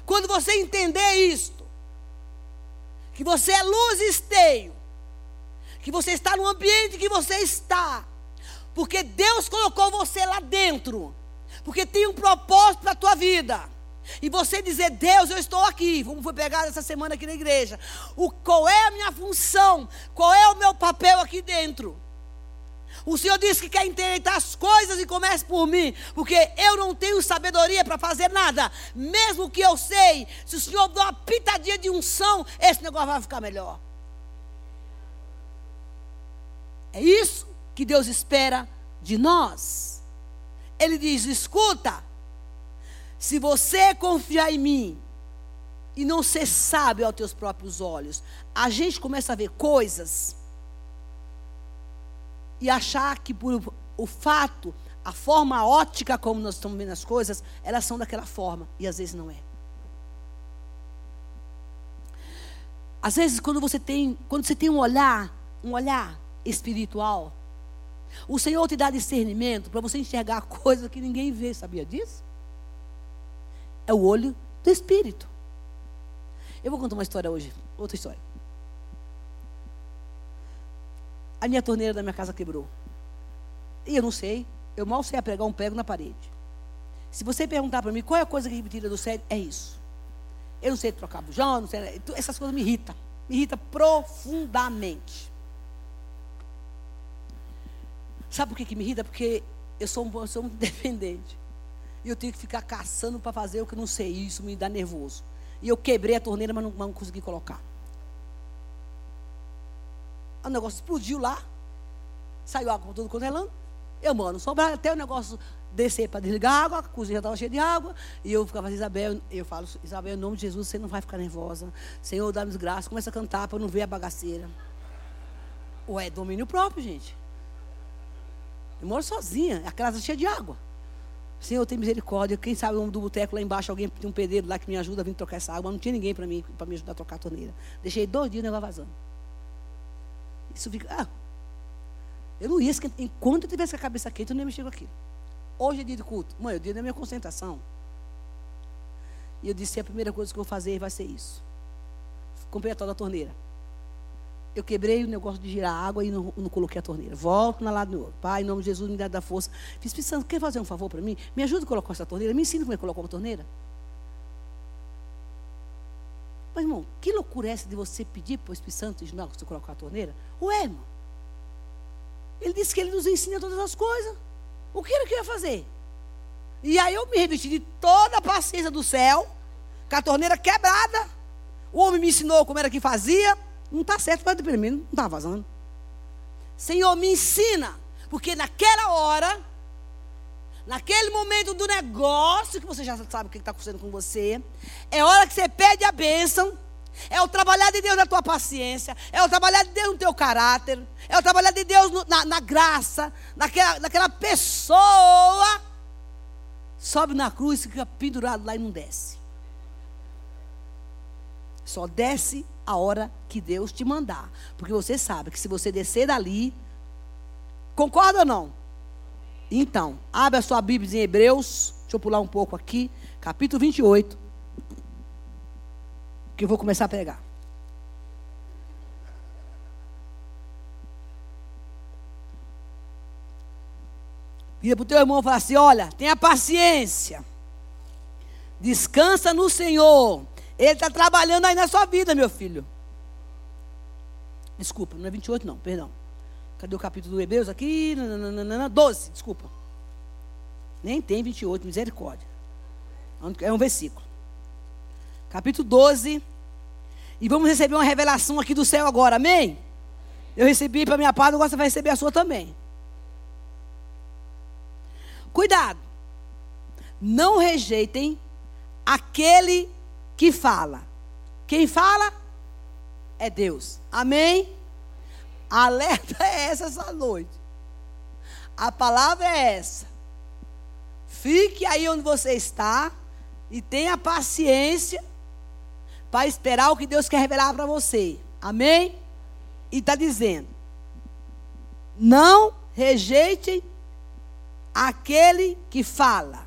Quando você entender isto, que você é luz e esteio, que você está no ambiente que você está, porque Deus colocou você lá dentro, porque tem um propósito para a tua vida. E você dizer, Deus, eu estou aqui. Vamos pegar essa semana aqui na igreja. O, qual é a minha função? Qual é o meu papel aqui dentro? O Senhor disse que quer endireitar as coisas e comece por mim, porque eu não tenho sabedoria para fazer nada. Mesmo que eu sei, se o Senhor der uma pitadinha de unção, esse negócio vai ficar melhor. É isso que Deus espera de nós. Ele diz: escuta, se você confiar em mim e não ser sábio aos teus próprios olhos, a gente começa a ver coisas e achar que por o fato, a forma ótica como nós estamos vendo as coisas, elas são daquela forma e às vezes não é. Às vezes quando você tem, quando você tem um olhar, um olhar espiritual, o Senhor te dá discernimento para você enxergar [laughs] coisas que ninguém vê, sabia disso? É o olho do espírito. Eu vou contar uma história hoje, outra história. a minha torneira da minha casa quebrou. E eu não sei, eu mal sei pregar um prego na parede. Se você perguntar para mim qual é a coisa que me tira do sério, é isso. Eu não sei trocar bujão, não sei, essas coisas me irritam. Me irrita profundamente. Sabe por que, que me irrita? Porque eu sou, um, eu sou muito [laughs] dependente. E eu tenho que ficar caçando para fazer o que eu não sei. Isso me dá nervoso. E eu quebrei a torneira, mas não, não consegui colocar. O negócio explodiu lá. Saiu água todo congelando. Eu, mano, sobrar até o negócio descer para desligar a água, a cozinha estava cheia de água, e eu ficava, Isabel, eu falo, Isabel, em nome de Jesus, você não vai ficar nervosa. Senhor, dá-nos graça, começa a cantar para não ver a bagaceira. Ué, domínio próprio, gente. Eu moro sozinha, a casa cheia de água. Senhor, tem misericórdia. Quem sabe o nome do boteco lá embaixo, alguém tem um pedreiro lá que me ajuda a vir trocar essa água. Não tinha ninguém para mim, para me ajudar a trocar a torneira. Deixei dois dias o negócio vazando. Isso fica. Ah, eu não ia esquentar. Enquanto eu tivesse a cabeça quente, eu não ia mexer com aquilo. Hoje é dia de culto. Mãe, é dia da minha concentração. E eu disse: a primeira coisa que eu vou fazer vai ser isso. Comprei a tal da torneira. Eu quebrei o negócio de girar água e não, não coloquei a torneira. Volto na lado do outro. Pai, em nome de Jesus, me dá da força. Fiz pensando, quer fazer um favor para mim? Me ajuda a colocar essa torneira. Me ensina como é que colocou a torneira. Mas, irmão, que loucura é essa de você pedir para o Espírito Santo ensinar você colocar a torneira? Ué, irmão. Ele disse que ele nos ensina todas as coisas. O que ele queria fazer? E aí eu me revesti de toda a paciência do céu, com a torneira quebrada. O homem me ensinou como era que fazia. Não está certo, pelo menos não está vazando. Senhor, me ensina. Porque naquela hora, naquele momento do negócio, que você já sabe o que está acontecendo com você, é hora que você pede a bênção. É o trabalhar de Deus na tua paciência. É o trabalhar de Deus no teu caráter. É o trabalhar de Deus no, na, na, graça. Naquela, naquela pessoa. Sobe na cruz, fica pendurado lá e não desce. Só desce a hora que Deus te mandar. Porque você sabe que se você descer dali, concorda ou não? Então, abre a sua Bíblia em Hebreus, deixa eu pular um pouco aqui, capítulo 28, que eu vou começar a pregar. Vira para o teu irmão e fala assim: olha, tenha paciência. Descansa no Senhor. Ele está trabalhando aí na sua vida, meu filho. Desculpa, não é 28, não, perdão. Cadê o capítulo do Hebreus aqui? 12, desculpa. Nem tem 28, misericórdia. É um versículo. Capítulo 12. E vamos receber uma revelação aqui do céu agora, amém? Eu recebi para minha parte, agora você vai receber a sua também. Cuidado. Não rejeitem aquele que fala. Quem fala é Deus. Amém? Alerta é essa essa noite. A palavra é essa. Fique aí onde você está e tenha paciência para esperar o que Deus quer revelar para você. Amém? E está dizendo: não rejeitem aquele que fala.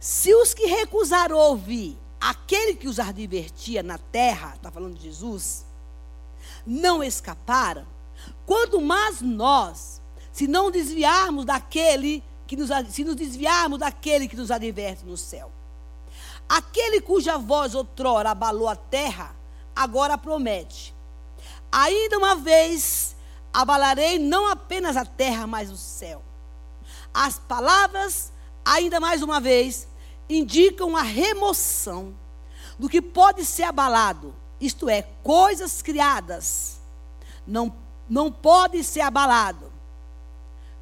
Se os que recusaram ouvir aquele que os advertia na terra, está falando de Jesus, não escaparam, quanto mais nós, se não desviarmos daquele que nos, se nos desviarmos daquele que nos adverte no céu. Aquele cuja voz outrora abalou a terra, agora promete: ainda uma vez abalarei não apenas a terra, mas o céu. As palavras, ainda mais uma vez, indicam a remoção do que pode ser abalado, isto é, coisas criadas, não, não pode ser abalado.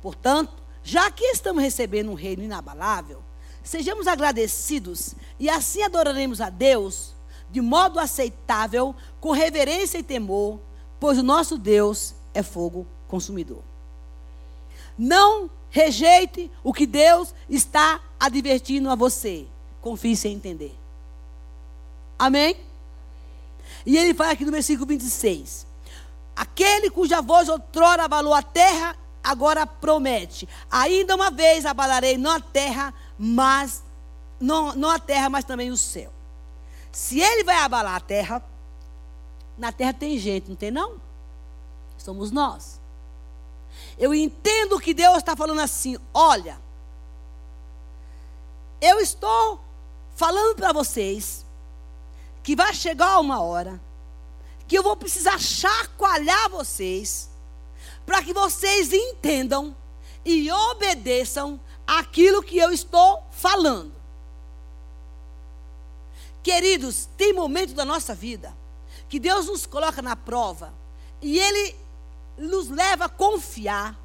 Portanto, já que estamos recebendo um reino inabalável, sejamos agradecidos e assim adoraremos a Deus de modo aceitável, com reverência e temor, pois o nosso Deus é fogo consumidor. Não rejeite o que Deus está advertindo a você. Confie sem entender. Amém? E ele fala aqui no versículo 26. Aquele cuja voz outrora abalou a terra, agora promete. Ainda uma vez abalarei não a terra, mas não, não a terra, mas também o céu. Se ele vai abalar a terra, na terra tem gente, não tem não? Somos nós. Eu entendo que Deus está falando assim: olha, eu estou falando para vocês que vai chegar uma hora que eu vou precisar chacoalhar vocês para que vocês entendam e obedeçam aquilo que eu estou falando. Queridos, tem momento da nossa vida que Deus nos coloca na prova e Ele nos leva a confiar,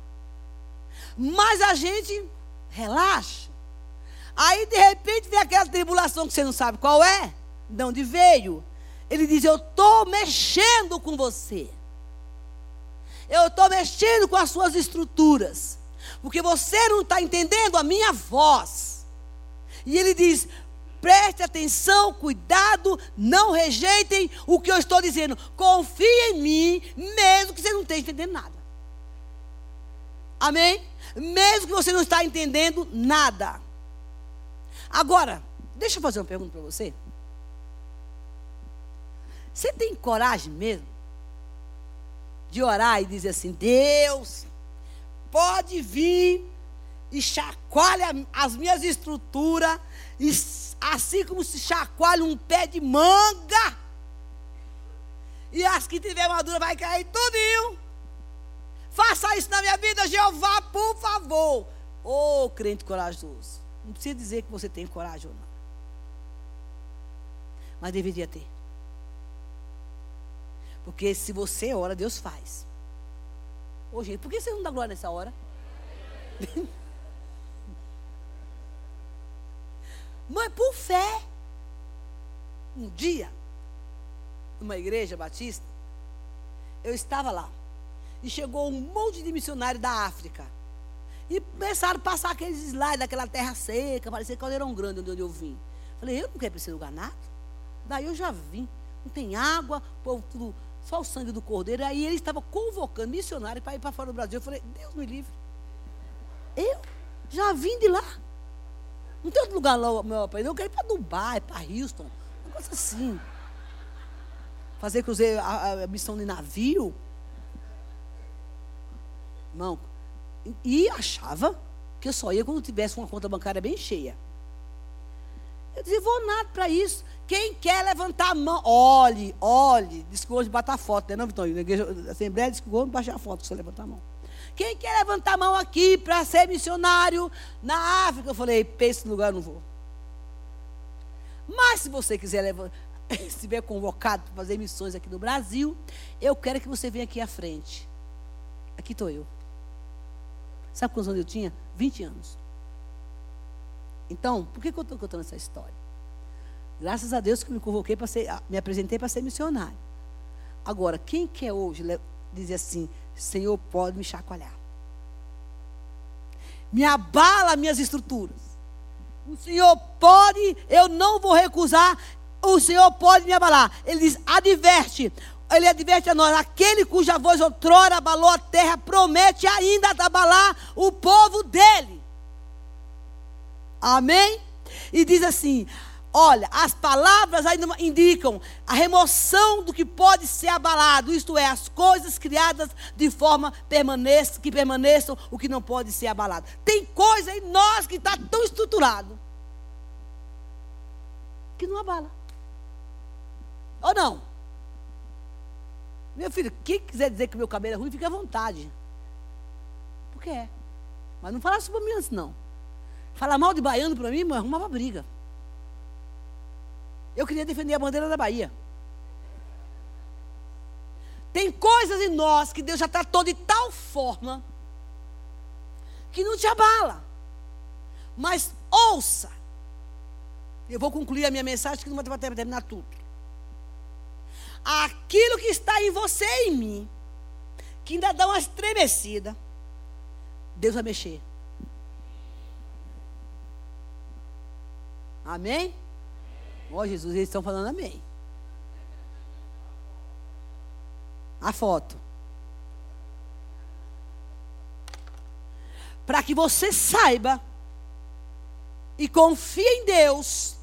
mas a gente relaxa. Aí de repente vem aquela tribulação que você não sabe qual é, de onde veio. Ele diz: Eu estou mexendo com você. Eu estou mexendo com as suas estruturas. Porque você não está entendendo a minha voz. E ele diz: preste atenção, cuidado, não rejeitem o que eu estou dizendo. Confie em mim, mesmo que você não esteja entendendo nada. Amém? Mesmo que você não está entendendo nada. Agora, deixa eu fazer uma pergunta para você. Você tem coragem mesmo de orar e dizer assim: Deus, pode vir e chacoalha as minhas estruturas, assim como se chacoalha um pé de manga, e as que tiver madura vai cair tudinho. Faça isso na minha vida, Jeová, por favor. Ô oh, crente corajoso. Não precisa dizer que você tem coragem ou não. Mas deveria ter. Porque se você ora, Deus faz. Ô, gente, por que você não dá glória nessa hora? [laughs] Mas por fé. Um dia, numa igreja batista, eu estava lá. E chegou um monte de missionários da África. E começaram a passar aqueles slides daquela terra seca, parecia caldeirão grande onde eu vim. Falei, eu não quero para esse lugar nada. Daí eu já vim. Não tem água, o povo tudo só o sangue do cordeiro. Aí ele estava convocando missionários para ir para fora do Brasil. Eu falei, Deus me livre. Eu já vim de lá. Não tem outro lugar lá, meu pai. Eu quero ir para Dubai, para Houston. Uma coisa assim. Fazer cruzeiro, a, a missão de navio. Irmão, e achava que eu só ia quando tivesse uma conta bancária bem cheia. Eu dizia, vou nada para isso. Quem quer levantar a mão, olhe, olhe. Diz que hoje bata a foto, né, não, Vitório? Na igreja, a Assembleia diz que hoje baixa a foto, você levantar a mão. Quem quer levantar a mão aqui para ser missionário na África? Eu falei, pense no lugar, eu não vou. Mas se você quiser levantar, [laughs] estiver convocado para fazer missões aqui no Brasil, eu quero que você venha aqui à frente. Aqui estou eu. Sabe quantos anos eu tinha? 20 anos. Então, por que, que eu estou contando essa história? Graças a Deus que me convoquei para ser, me apresentei para ser missionário. Agora, quem quer hoje dizer assim, Senhor, pode me chacoalhar? Me abala minhas estruturas. O Senhor pode, eu não vou recusar, o Senhor pode me abalar. Ele diz: adverte. Ele adverte a nós: aquele cuja voz outrora abalou a terra, promete ainda abalar o povo dele. Amém? E diz assim: Olha, as palavras ainda indicam a remoção do que pode ser abalado, isto é, as coisas criadas de forma permanece, que permaneçam o que não pode ser abalado. Tem coisa em nós que está tão estruturado que não abala. Ou não? Meu filho, quem quiser dizer que meu cabelo é ruim, fique à vontade. Porque é. Mas não fala isso para mim antes, não. Falar mal de baiano para mim, arrumava briga. Eu queria defender a bandeira da Bahia. Tem coisas em nós que Deus já tratou de tal forma que não te abala. Mas ouça. Eu vou concluir a minha mensagem que não vai terminar tudo. Aquilo que está em você e em mim, que ainda dá uma estremecida, Deus vai mexer. Amém? Ó oh, Jesus, eles estão falando amém. A foto. Para que você saiba e confie em Deus,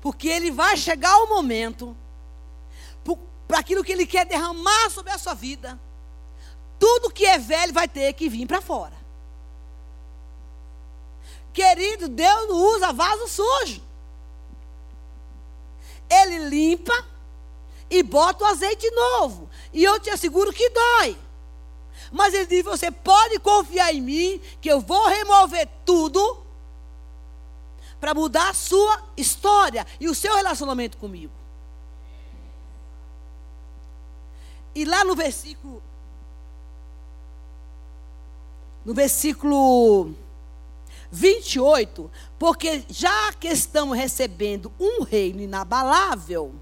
porque Ele vai chegar o momento, para aquilo que Ele quer derramar sobre a sua vida, tudo que é velho vai ter que vir para fora. Querido, Deus não usa vaso sujo. Ele limpa e bota o azeite novo. E eu te asseguro que dói. Mas ele diz: você pode confiar em mim, que eu vou remover tudo para mudar a sua história e o seu relacionamento comigo. E lá no versículo. No versículo 28, porque já que estamos recebendo um reino inabalável,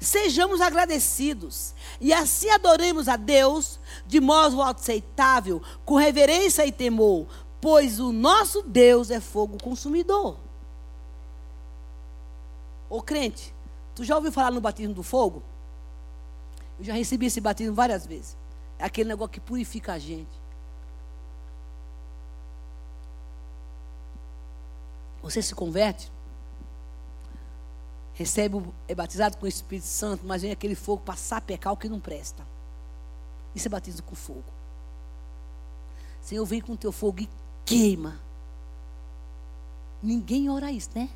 sejamos agradecidos e assim adoremos a Deus de modo aceitável, com reverência e temor, pois o nosso Deus é fogo consumidor. Ô crente, tu já ouviu falar no batismo do fogo? Eu já recebi esse batismo várias vezes. É aquele negócio que purifica a gente. Você se converte, recebe, é batizado com o Espírito Santo, mas vem aquele fogo para sapecar o que não presta. Isso é batismo com fogo. Senhor, vem com o teu fogo e queima. Ninguém ora isso, né?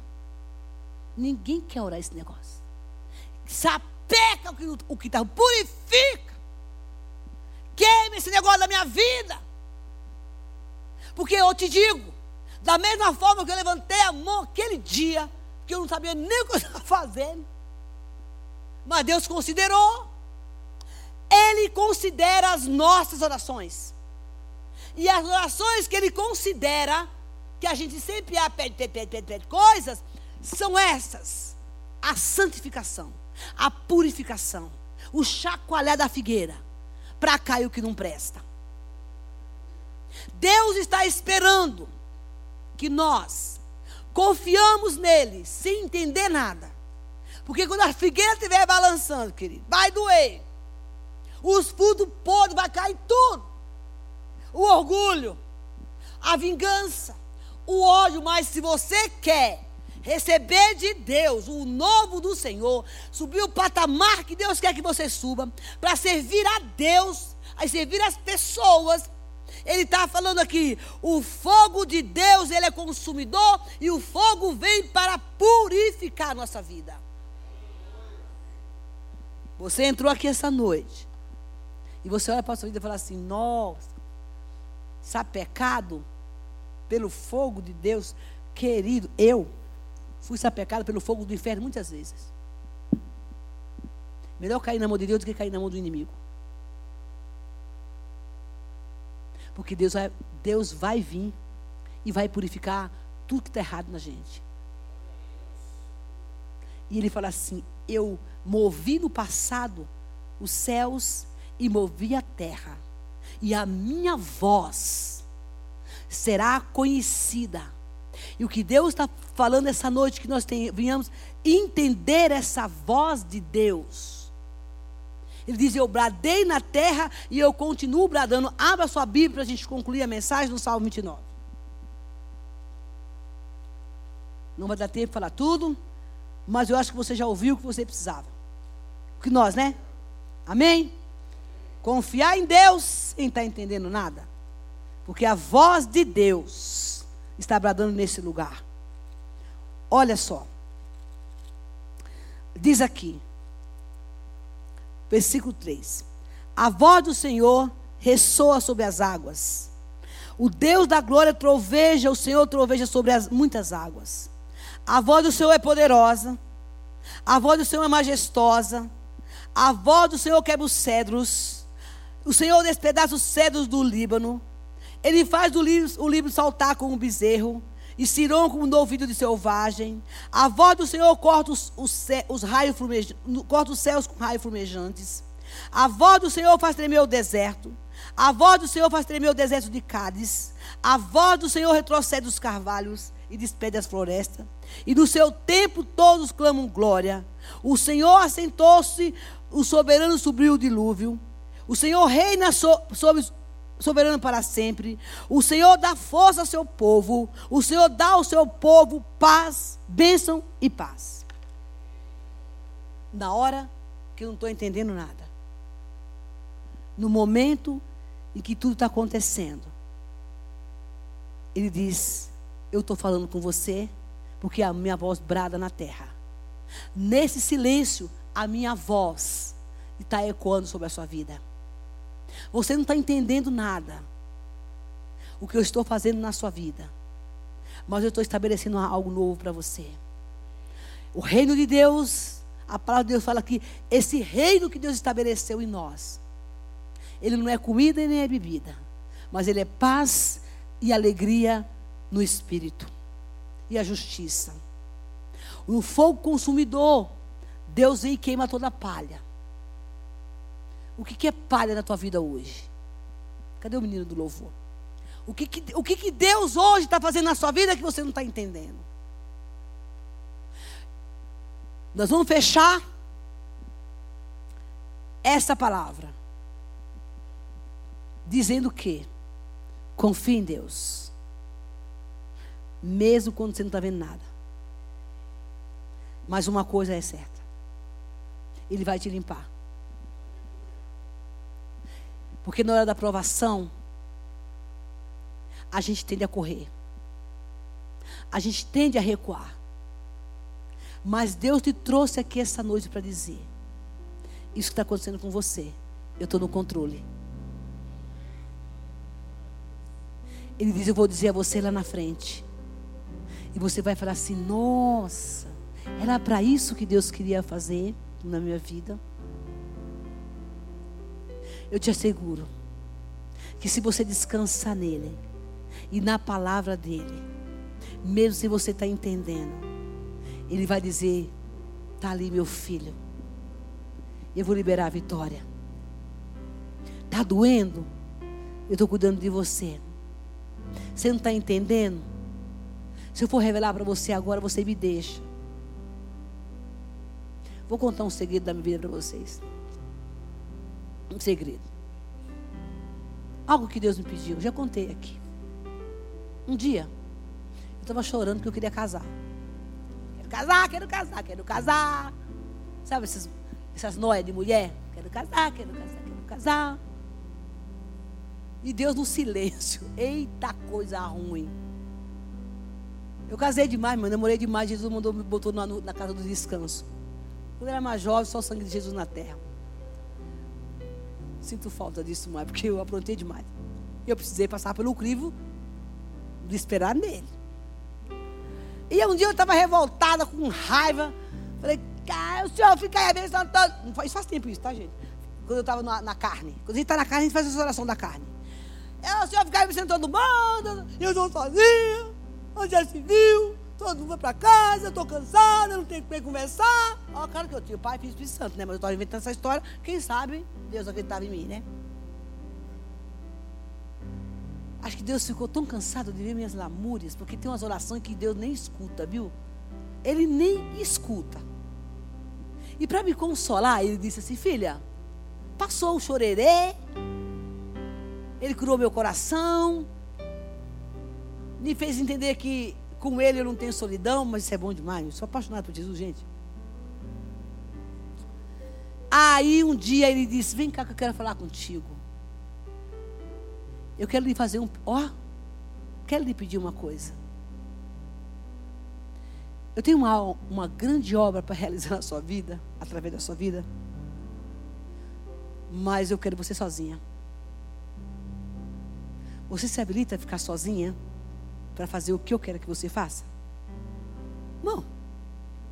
Ninguém quer orar esse negócio. Sapeca o que está, purifica. Queima esse negócio da minha vida. Porque eu te digo, da mesma forma que eu levantei a mão aquele dia, que eu não sabia nem o que eu estava [laughs] fazendo, mas Deus considerou. Ele considera as nossas orações. E as orações que ele considera, que a gente sempre ah, pede, pede, pede, pede, pede coisas, são essas: a santificação, a purificação, o chacoalhar da figueira, para cair o que não presta. Deus está esperando que nós confiamos nele sem entender nada. Porque quando a figueira estiver balançando, querido, vai doer. Os frutos podres vai cair tudo o orgulho, a vingança, o ódio, mas se você quer receber de Deus o novo do Senhor, subir o patamar que Deus quer que você suba, para servir a Deus, a servir as pessoas. Ele está falando aqui, o fogo de Deus, ele é consumidor e o fogo vem para purificar a nossa vida. Você entrou aqui essa noite e você olha para a sua vida e fala assim: Nossa, sapecado pelo fogo de Deus, querido, eu fui sapecado pelo fogo do inferno muitas vezes. Melhor cair na mão de Deus do que cair na mão do inimigo. Porque Deus vai, Deus vai vir e vai purificar tudo que está errado na gente. E ele fala assim: Eu movi no passado os céus e movi a terra e a minha voz será conhecida. E o que Deus está falando essa noite, que nós venhamos entender essa voz de Deus. Ele diz: Eu bradei na terra e eu continuo bradando. Abra sua Bíblia para a gente concluir a mensagem no Salmo 29. Não vai dar tempo de falar tudo, mas eu acho que você já ouviu o que você precisava. O que nós, né? Amém? Confiar em Deus sem estar tá entendendo nada. Porque a voz de Deus está bradando nesse lugar. Olha só. Diz aqui, versículo 3: A voz do Senhor ressoa sobre as águas. O Deus da glória troveja, o Senhor troveja sobre as muitas águas. A voz do Senhor é poderosa. A voz do Senhor é majestosa. A voz do Senhor quebra os cedros. O Senhor despedaça os cedros do Líbano. Ele faz o livro, o livro saltar como um bezerro. E Siron como um novilho de selvagem. A voz do Senhor corta os, os, os raios corta os céus com raios fumejantes. A voz do Senhor faz tremer o deserto. A voz do Senhor faz tremer o deserto de Cádiz. A voz do Senhor retrocede os carvalhos e despede as florestas. E no seu tempo todos clamam glória. O Senhor assentou-se, o soberano subiu o dilúvio. O Senhor reina sobre soberano para sempre. O Senhor dá força ao seu povo. O Senhor dá ao seu povo paz, bênção e paz. Na hora que eu não estou entendendo nada. No momento em que tudo está acontecendo. Ele diz: Eu estou falando com você, porque a minha voz brada na terra. Nesse silêncio, a minha voz está ecoando sobre a sua vida. Você não está entendendo nada. O que eu estou fazendo na sua vida. Mas eu estou estabelecendo algo novo para você. O reino de Deus, a palavra de Deus fala que esse reino que Deus estabeleceu em nós, ele não é comida e nem é bebida, mas ele é paz e alegria no espírito e a justiça. No fogo consumidor, Deus vem e queima toda a palha. O que, que é palha na tua vida hoje? Cadê o menino do louvor? O que, que, o que, que Deus hoje está fazendo na sua vida que você não está entendendo? Nós vamos fechar essa palavra dizendo que confie em Deus, mesmo quando você não está vendo nada. Mas uma coisa é certa: Ele vai te limpar. Porque na hora da provação, a gente tende a correr. A gente tende a recuar. Mas Deus te trouxe aqui essa noite para dizer: Isso que está acontecendo com você, eu estou no controle. Ele diz: Eu vou dizer a você lá na frente. E você vai falar assim: Nossa, era para isso que Deus queria fazer na minha vida eu te asseguro que se você descansar nele e na palavra dele, mesmo se você está entendendo, ele vai dizer: está ali meu filho, eu vou liberar a vitória. Está doendo? Eu estou cuidando de você. Você não está entendendo? Se eu for revelar para você agora, você me deixa. Vou contar um segredo da minha vida para vocês um segredo. Algo que Deus me pediu, já contei aqui. Um dia, eu estava chorando porque eu queria casar. Quero casar, quero casar, quero casar. Sabe essas, essas noias de mulher? Quero casar, quero casar, quero casar. E Deus no silêncio. [laughs] Eita coisa ruim. Eu casei demais, mano. Namorei demais. Jesus mandou, me botou na, na casa do descanso. Quando eu era mais jovem, só o sangue de Jesus na terra. Sinto falta disso mais, porque eu aprontei demais. Eu precisei passar pelo crivo de esperar nele. E um dia eu estava revoltada, com raiva. Falei, cara, o senhor fica aí abençoando todo. Não faz, tempo isso, tá, gente? Quando eu estava na, na, carne. Quando a gente está na carne, a gente faz essa oração da carne. É, o senhor fica aí abençoando todo mundo. Eu estou sozinha. Onde já se viu? Todo mundo vai para casa, eu estou cansada, não tenho com quem conversar. Ó, claro que eu tinha pai, filho Espírito Santo, né? Mas eu estava inventando essa história. Quem sabe Deus acreditava em mim, né? Acho que Deus ficou tão cansado de ver minhas lamúrias, porque tem umas orações que Deus nem escuta, viu? Ele nem escuta. E para me consolar, ele disse assim: Filha, passou o chorerê, ele curou meu coração, me fez entender que com ele eu não tenho solidão, mas isso é bom demais. Eu sou apaixonado por Jesus, gente. Aí um dia ele disse: Vem cá que eu quero falar contigo. Eu quero lhe fazer um. Ó, quero lhe pedir uma coisa. Eu tenho uma, uma grande obra para realizar na sua vida, através da sua vida. Mas eu quero você sozinha. Você se habilita a ficar sozinha? Para fazer o que eu quero que você faça? Não. O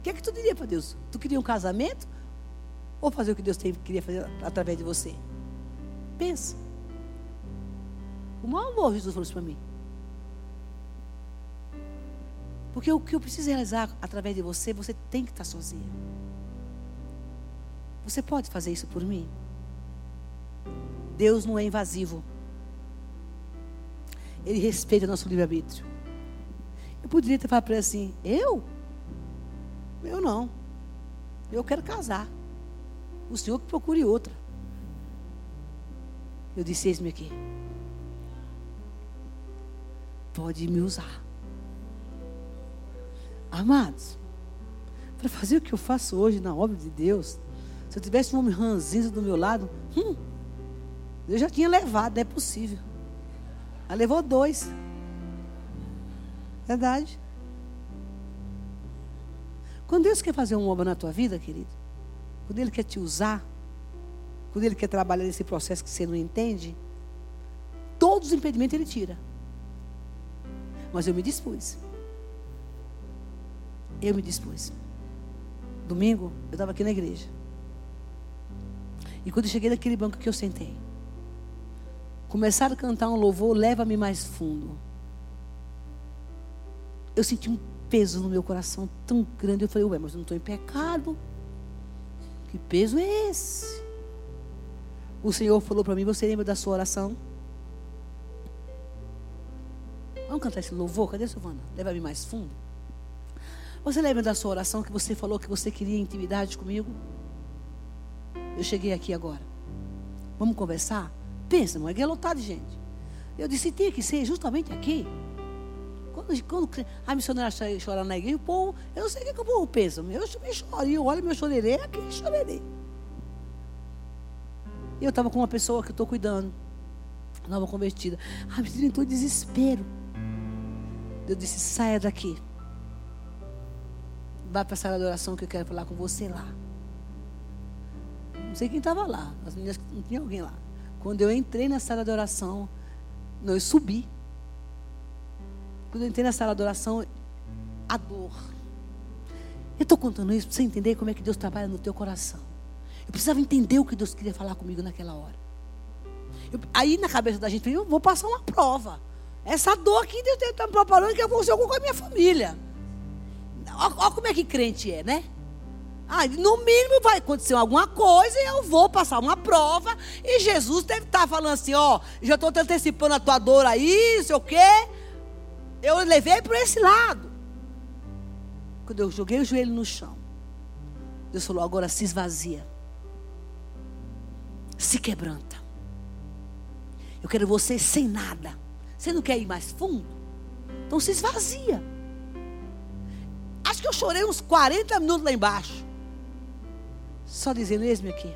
que é que tu diria para Deus? Tu queria um casamento? Ou fazer o que Deus queria fazer através de você? Pensa. O maior amor Jesus falou isso para mim. Porque o que eu preciso realizar através de você, você tem que estar sozinha. Você pode fazer isso por mim? Deus não é invasivo. Ele respeita nosso livre-arbítrio. Eu poderia ter falado para ele assim: Eu? Eu não. Eu quero casar. O senhor que procure outra. Eu disse: Eis-me aqui. Pode me usar. Amados, para fazer o que eu faço hoje na obra de Deus, se eu tivesse um homem ranzinho do meu lado, hum, eu já tinha levado, é possível. Ela levou dois. Verdade. Quando Deus quer fazer uma obra na tua vida, querido, quando Ele quer te usar, quando Ele quer trabalhar nesse processo que você não entende, todos os impedimentos Ele tira. Mas eu me dispus. Eu me dispus. Domingo, eu estava aqui na igreja. E quando eu cheguei naquele banco que eu sentei, começaram a cantar um louvor, leva-me mais fundo. Eu senti um peso no meu coração tão grande. Eu falei, ué, mas eu não estou em pecado. Que peso é esse? O Senhor falou para mim: Você lembra da sua oração? Vamos cantar esse louvor? Cadê Silvana? Leva-me mais fundo. Você lembra da sua oração que você falou que você queria intimidade comigo? Eu cheguei aqui agora. Vamos conversar? Pensa, não é lotado de gente. Eu disse, tinha que ser justamente aqui. Quando, quando a missionária chora na igreja, o povo, eu não sei o que, o povo pensa. Eu também choro. E eu olho meu chorerê, aqui chorerei. E eu estava com uma pessoa que eu estou cuidando, nova convertida. A menina entrou em desespero. Eu disse: saia daqui. Vá para a sala de oração que eu quero falar com você lá. Não sei quem estava lá. As meninas não tinha alguém lá. Quando eu entrei na sala de oração, não, eu subi. Quando eu entrei na sala de oração, a dor. Eu estou contando isso para você entender como é que Deus trabalha no teu coração. Eu precisava entender o que Deus queria falar comigo naquela hora. Eu, aí na cabeça da gente, eu vou passar uma prova. Essa dor aqui Deus está me preparando que eu vou ser com a minha família. Olha como é que crente é, né? Ah, no mínimo vai acontecer alguma coisa e eu vou passar uma prova. E Jesus deve estar falando assim: ó, já estou te antecipando a tua dor aí, não sei o quê. Eu levei para esse lado. Quando eu joguei o joelho no chão, Deus falou: agora se esvazia. Se quebranta. Eu quero você sem nada. Você não quer ir mais fundo? Então se esvazia. Acho que eu chorei uns 40 minutos lá embaixo. Só dizendo: Eis-me aqui.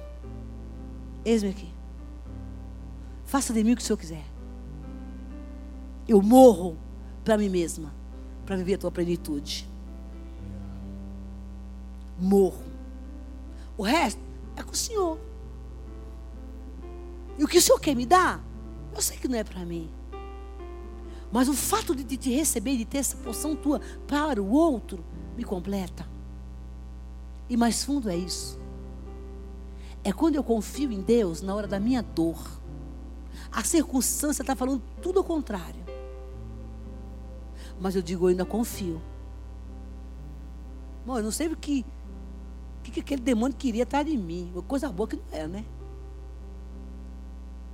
Eis-me aqui. Faça de mim o que o Senhor quiser. Eu morro para mim mesma, para viver a tua plenitude. Morro. O resto é com o Senhor. E o que o Senhor quer me dar, eu sei que não é para mim. Mas o fato de te receber, de ter essa porção tua para o outro, me completa. E mais fundo é isso. É quando eu confio em Deus na hora da minha dor. A circunstância está falando tudo ao contrário. Mas eu digo, eu ainda confio. Bom, eu não sei o que, que, que aquele demônio queria estar de mim. Uma coisa boa que não é, né?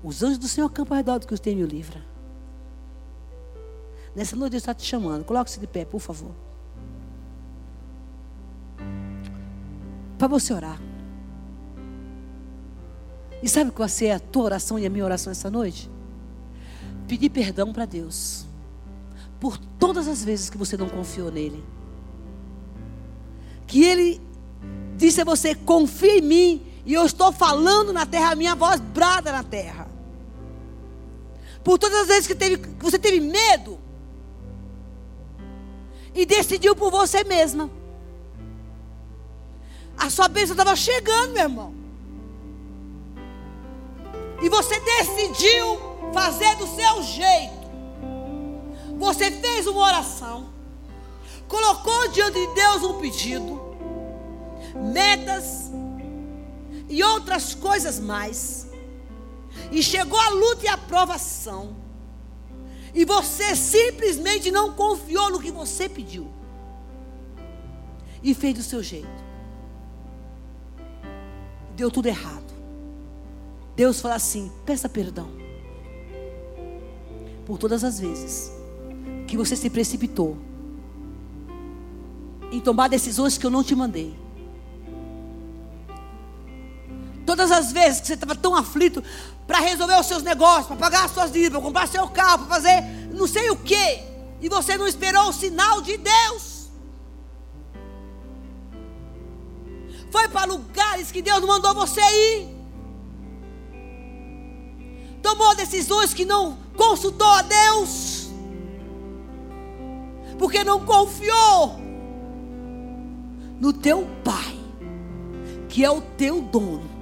Os anjos do Senhor acampam ao redor do que os tem me livra. Nessa noite Deus está te chamando. Coloque-se de pé, por favor. Para você orar. E sabe qual vai ser a tua oração e a minha oração essa noite? Pedir perdão para Deus. Por todas as vezes que você não confiou nele. Que ele disse a você: confia em mim. E eu estou falando na terra, a minha voz brada na terra. Por todas as vezes que, teve, que você teve medo. E decidiu por você mesma. A sua bênção estava chegando, meu irmão e você decidiu fazer do seu jeito, você fez uma oração, colocou diante de Deus um pedido, metas e outras coisas mais, e chegou a luta e a provação, e você simplesmente não confiou no que você pediu, e fez do seu jeito, deu tudo errado. Deus fala assim: peça perdão. Por todas as vezes que você se precipitou em tomar decisões que eu não te mandei. Todas as vezes que você estava tão aflito para resolver os seus negócios, para pagar as suas dívidas, para comprar seu carro, para fazer não sei o que, e você não esperou o sinal de Deus. Foi para lugares que Deus não mandou você ir tomou decisões que não consultou a Deus, porque não confiou no teu Pai, que é o teu dono.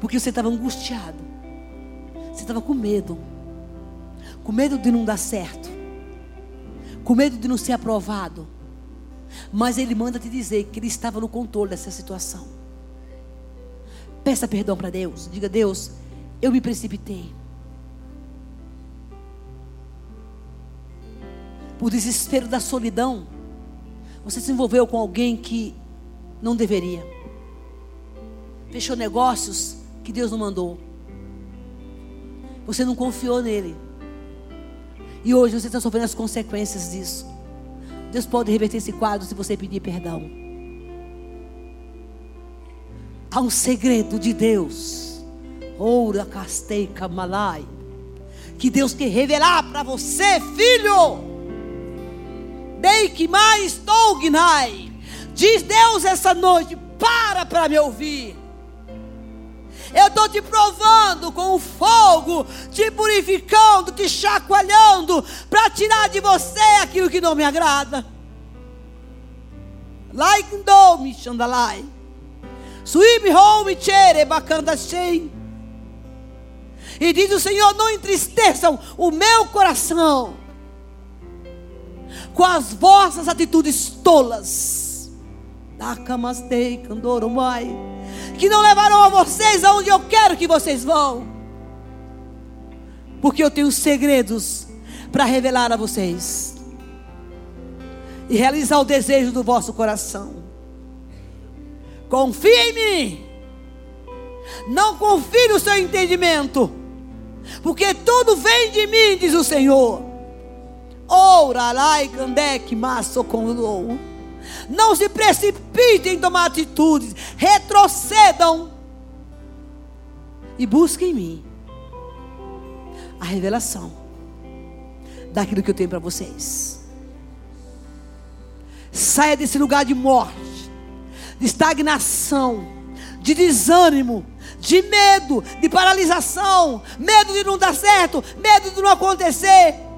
Porque você estava angustiado. Você estava com medo. Com medo de não dar certo. Com medo de não ser aprovado. Mas Ele manda te dizer que Ele estava no controle dessa situação. Peça perdão para Deus. Diga, Deus, eu me precipitei. Por desespero da solidão, você se envolveu com alguém que não deveria. Fechou negócios que Deus não mandou. Você não confiou nele. E hoje você está sofrendo as consequências disso. Deus pode reverter esse quadro se você pedir perdão. Há um segredo de Deus. Oura castei kamalai. Que Deus quer revelar para você, filho. Dei que mais tognai. Diz Deus essa noite: para para me ouvir. Eu estou te provando com o fogo, te purificando, te chacoalhando, para tirar de você aquilo que não me agrada. Like me chandalai. Suíbe home chere bacanda. E diz o Senhor: não entristeçam o meu coração com as vossas atitudes tolas. Que não levarão a vocês aonde eu quero que vocês vão. Porque eu tenho segredos para revelar a vocês e realizar o desejo do vosso coração. Confie em mim. Não confie no seu entendimento. Porque tudo vem de mim, diz o Senhor. Não se precipitem em tomar atitudes. Retrocedam. E busquem em mim a revelação daquilo que eu tenho para vocês. Saia desse lugar de morte, de estagnação, de desânimo, de medo, de paralisação, medo de não dar certo, medo de não acontecer.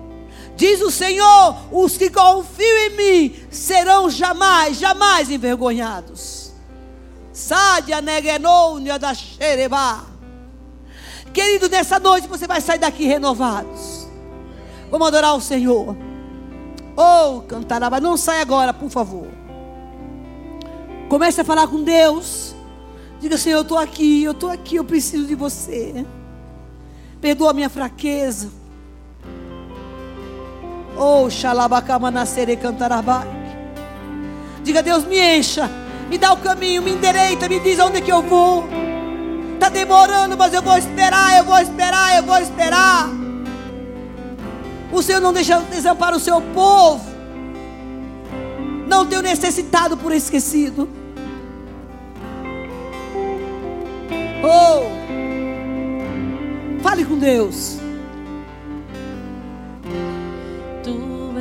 Diz o Senhor: os que confiam em mim serão jamais, jamais envergonhados. Sádia negenônia da xerebá. Querido, nessa noite você vai sair daqui renovados. Vamos adorar o Senhor. Oh, cantaraba, não sai agora, por favor. Comece a falar com Deus. Diga, Senhor, eu estou aqui, eu estou aqui, eu preciso de você. Perdoa a minha fraqueza. Oh, xalabacamanassere cantarabai. Diga, Deus, me encha, me dá o caminho, me endereita, me diz aonde é que eu vou. Está demorando, mas eu vou esperar, eu vou esperar, eu vou esperar. O Senhor não deixa desamparar o seu povo. Não tenho necessitado por esquecido. Oh, fale com Deus.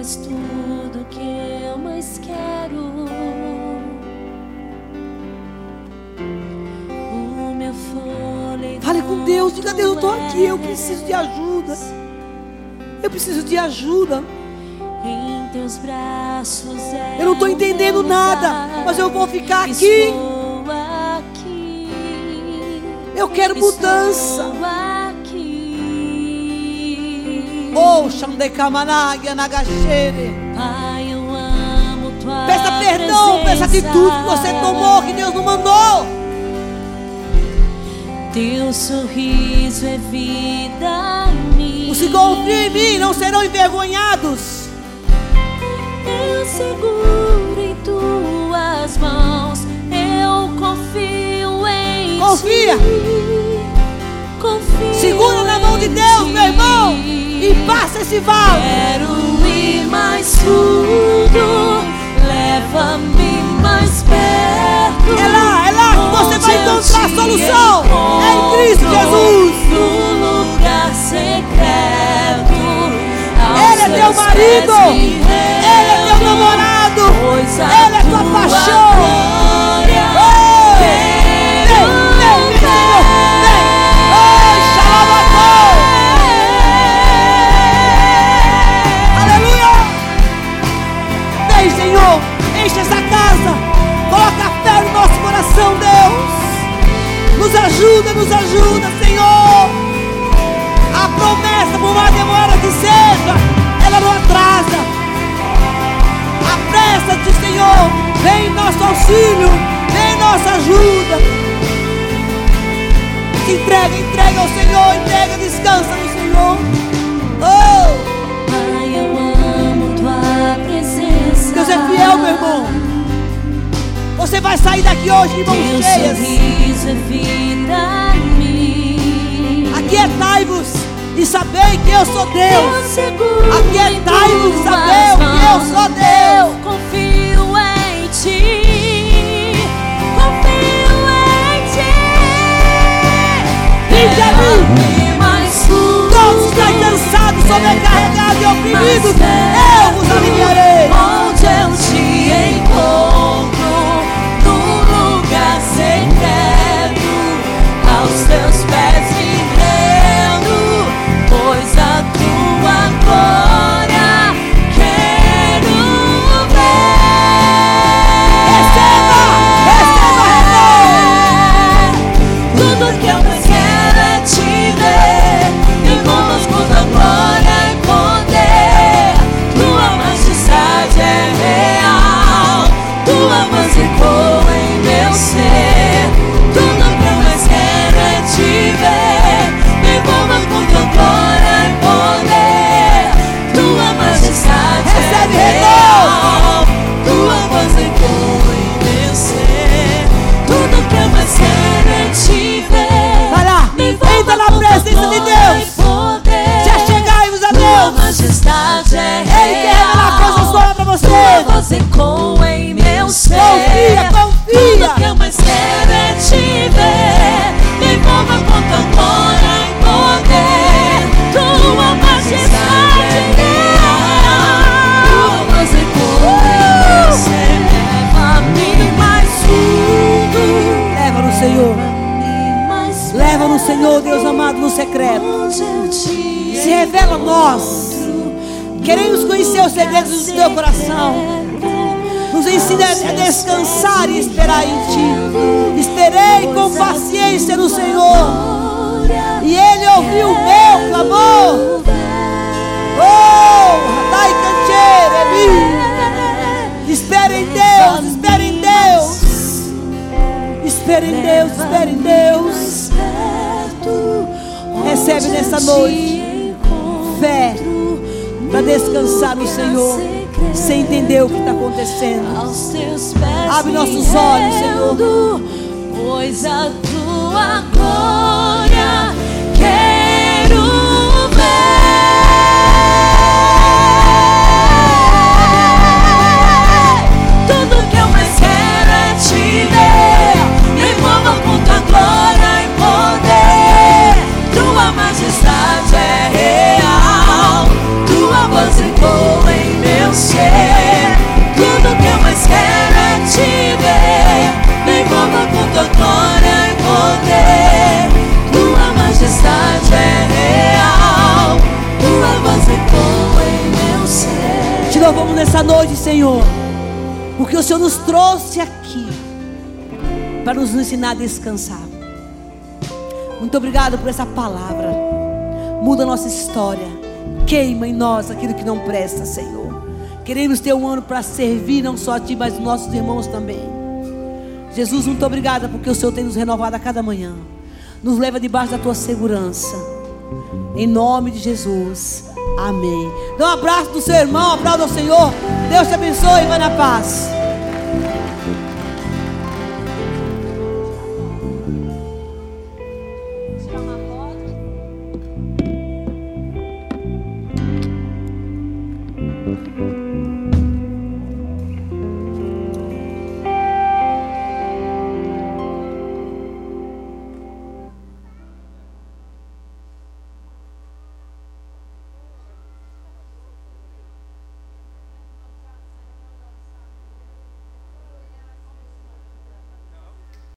És tudo que eu mais quero. O meu fôlego. Fale com Deus, diga Deus, eu estou aqui, eu preciso de ajuda. Eu preciso de ajuda. Em teus braços é eu não estou entendendo nada, mas eu vou ficar aqui. aqui. Eu quero mudança. Oh. Pai, eu amo tua Peça perdão, peça atitude que você tomou, que Deus não mandou. Teu sorriso é vida em mim. Os que confiam em mim não serão envergonhados. Eu seguro em tuas mãos. Eu confio em Confia. ti. Confio Segura na mão de Deus, meu irmão, e passa esse vale. Quero ir mais fundo. Leva-me mais perto. É lá, é lá que você vai encontrar a solução. É em Cristo Jesus. No lugar secreto. aos Ele é teu marido. Ele é teu namorado. Ele é tua paixão. No Senhor, Deus amado, no secreto. Se revela a nós. Queremos conhecer os segredos do teu coração. Nos ensina a descansar e esperar em Ti. Esperei com paciência no Senhor. E Ele ouviu o meu clamor. Oh, Radai Cancheire, Espera em Deus, espera em Deus. Espera em Deus, espera em Deus. Recebe nessa noite fé para descansar no Senhor, sem entender o que está acontecendo. Abre nossos olhos, Senhor. Pois a tua glória ser. Tudo que eu mais quero é te ver. Me envolva com tua glória e poder. Tua majestade é real. Tua voz ecoa em meu ser. Te louvamos nessa noite, Senhor, porque o Senhor nos trouxe aqui para nos ensinar a descansar. Muito obrigado por essa palavra. Muda a nossa história. Queima em nós aquilo que não presta, Senhor. Queremos ter um ano para servir não só a Ti, mas os nossos irmãos também. Jesus, muito obrigada porque o Senhor tem nos renovado a cada manhã. Nos leva debaixo da Tua segurança. Em nome de Jesus. Amém. Dá um abraço do seu irmão, aplauda ao Senhor. Deus te abençoe e vai na paz.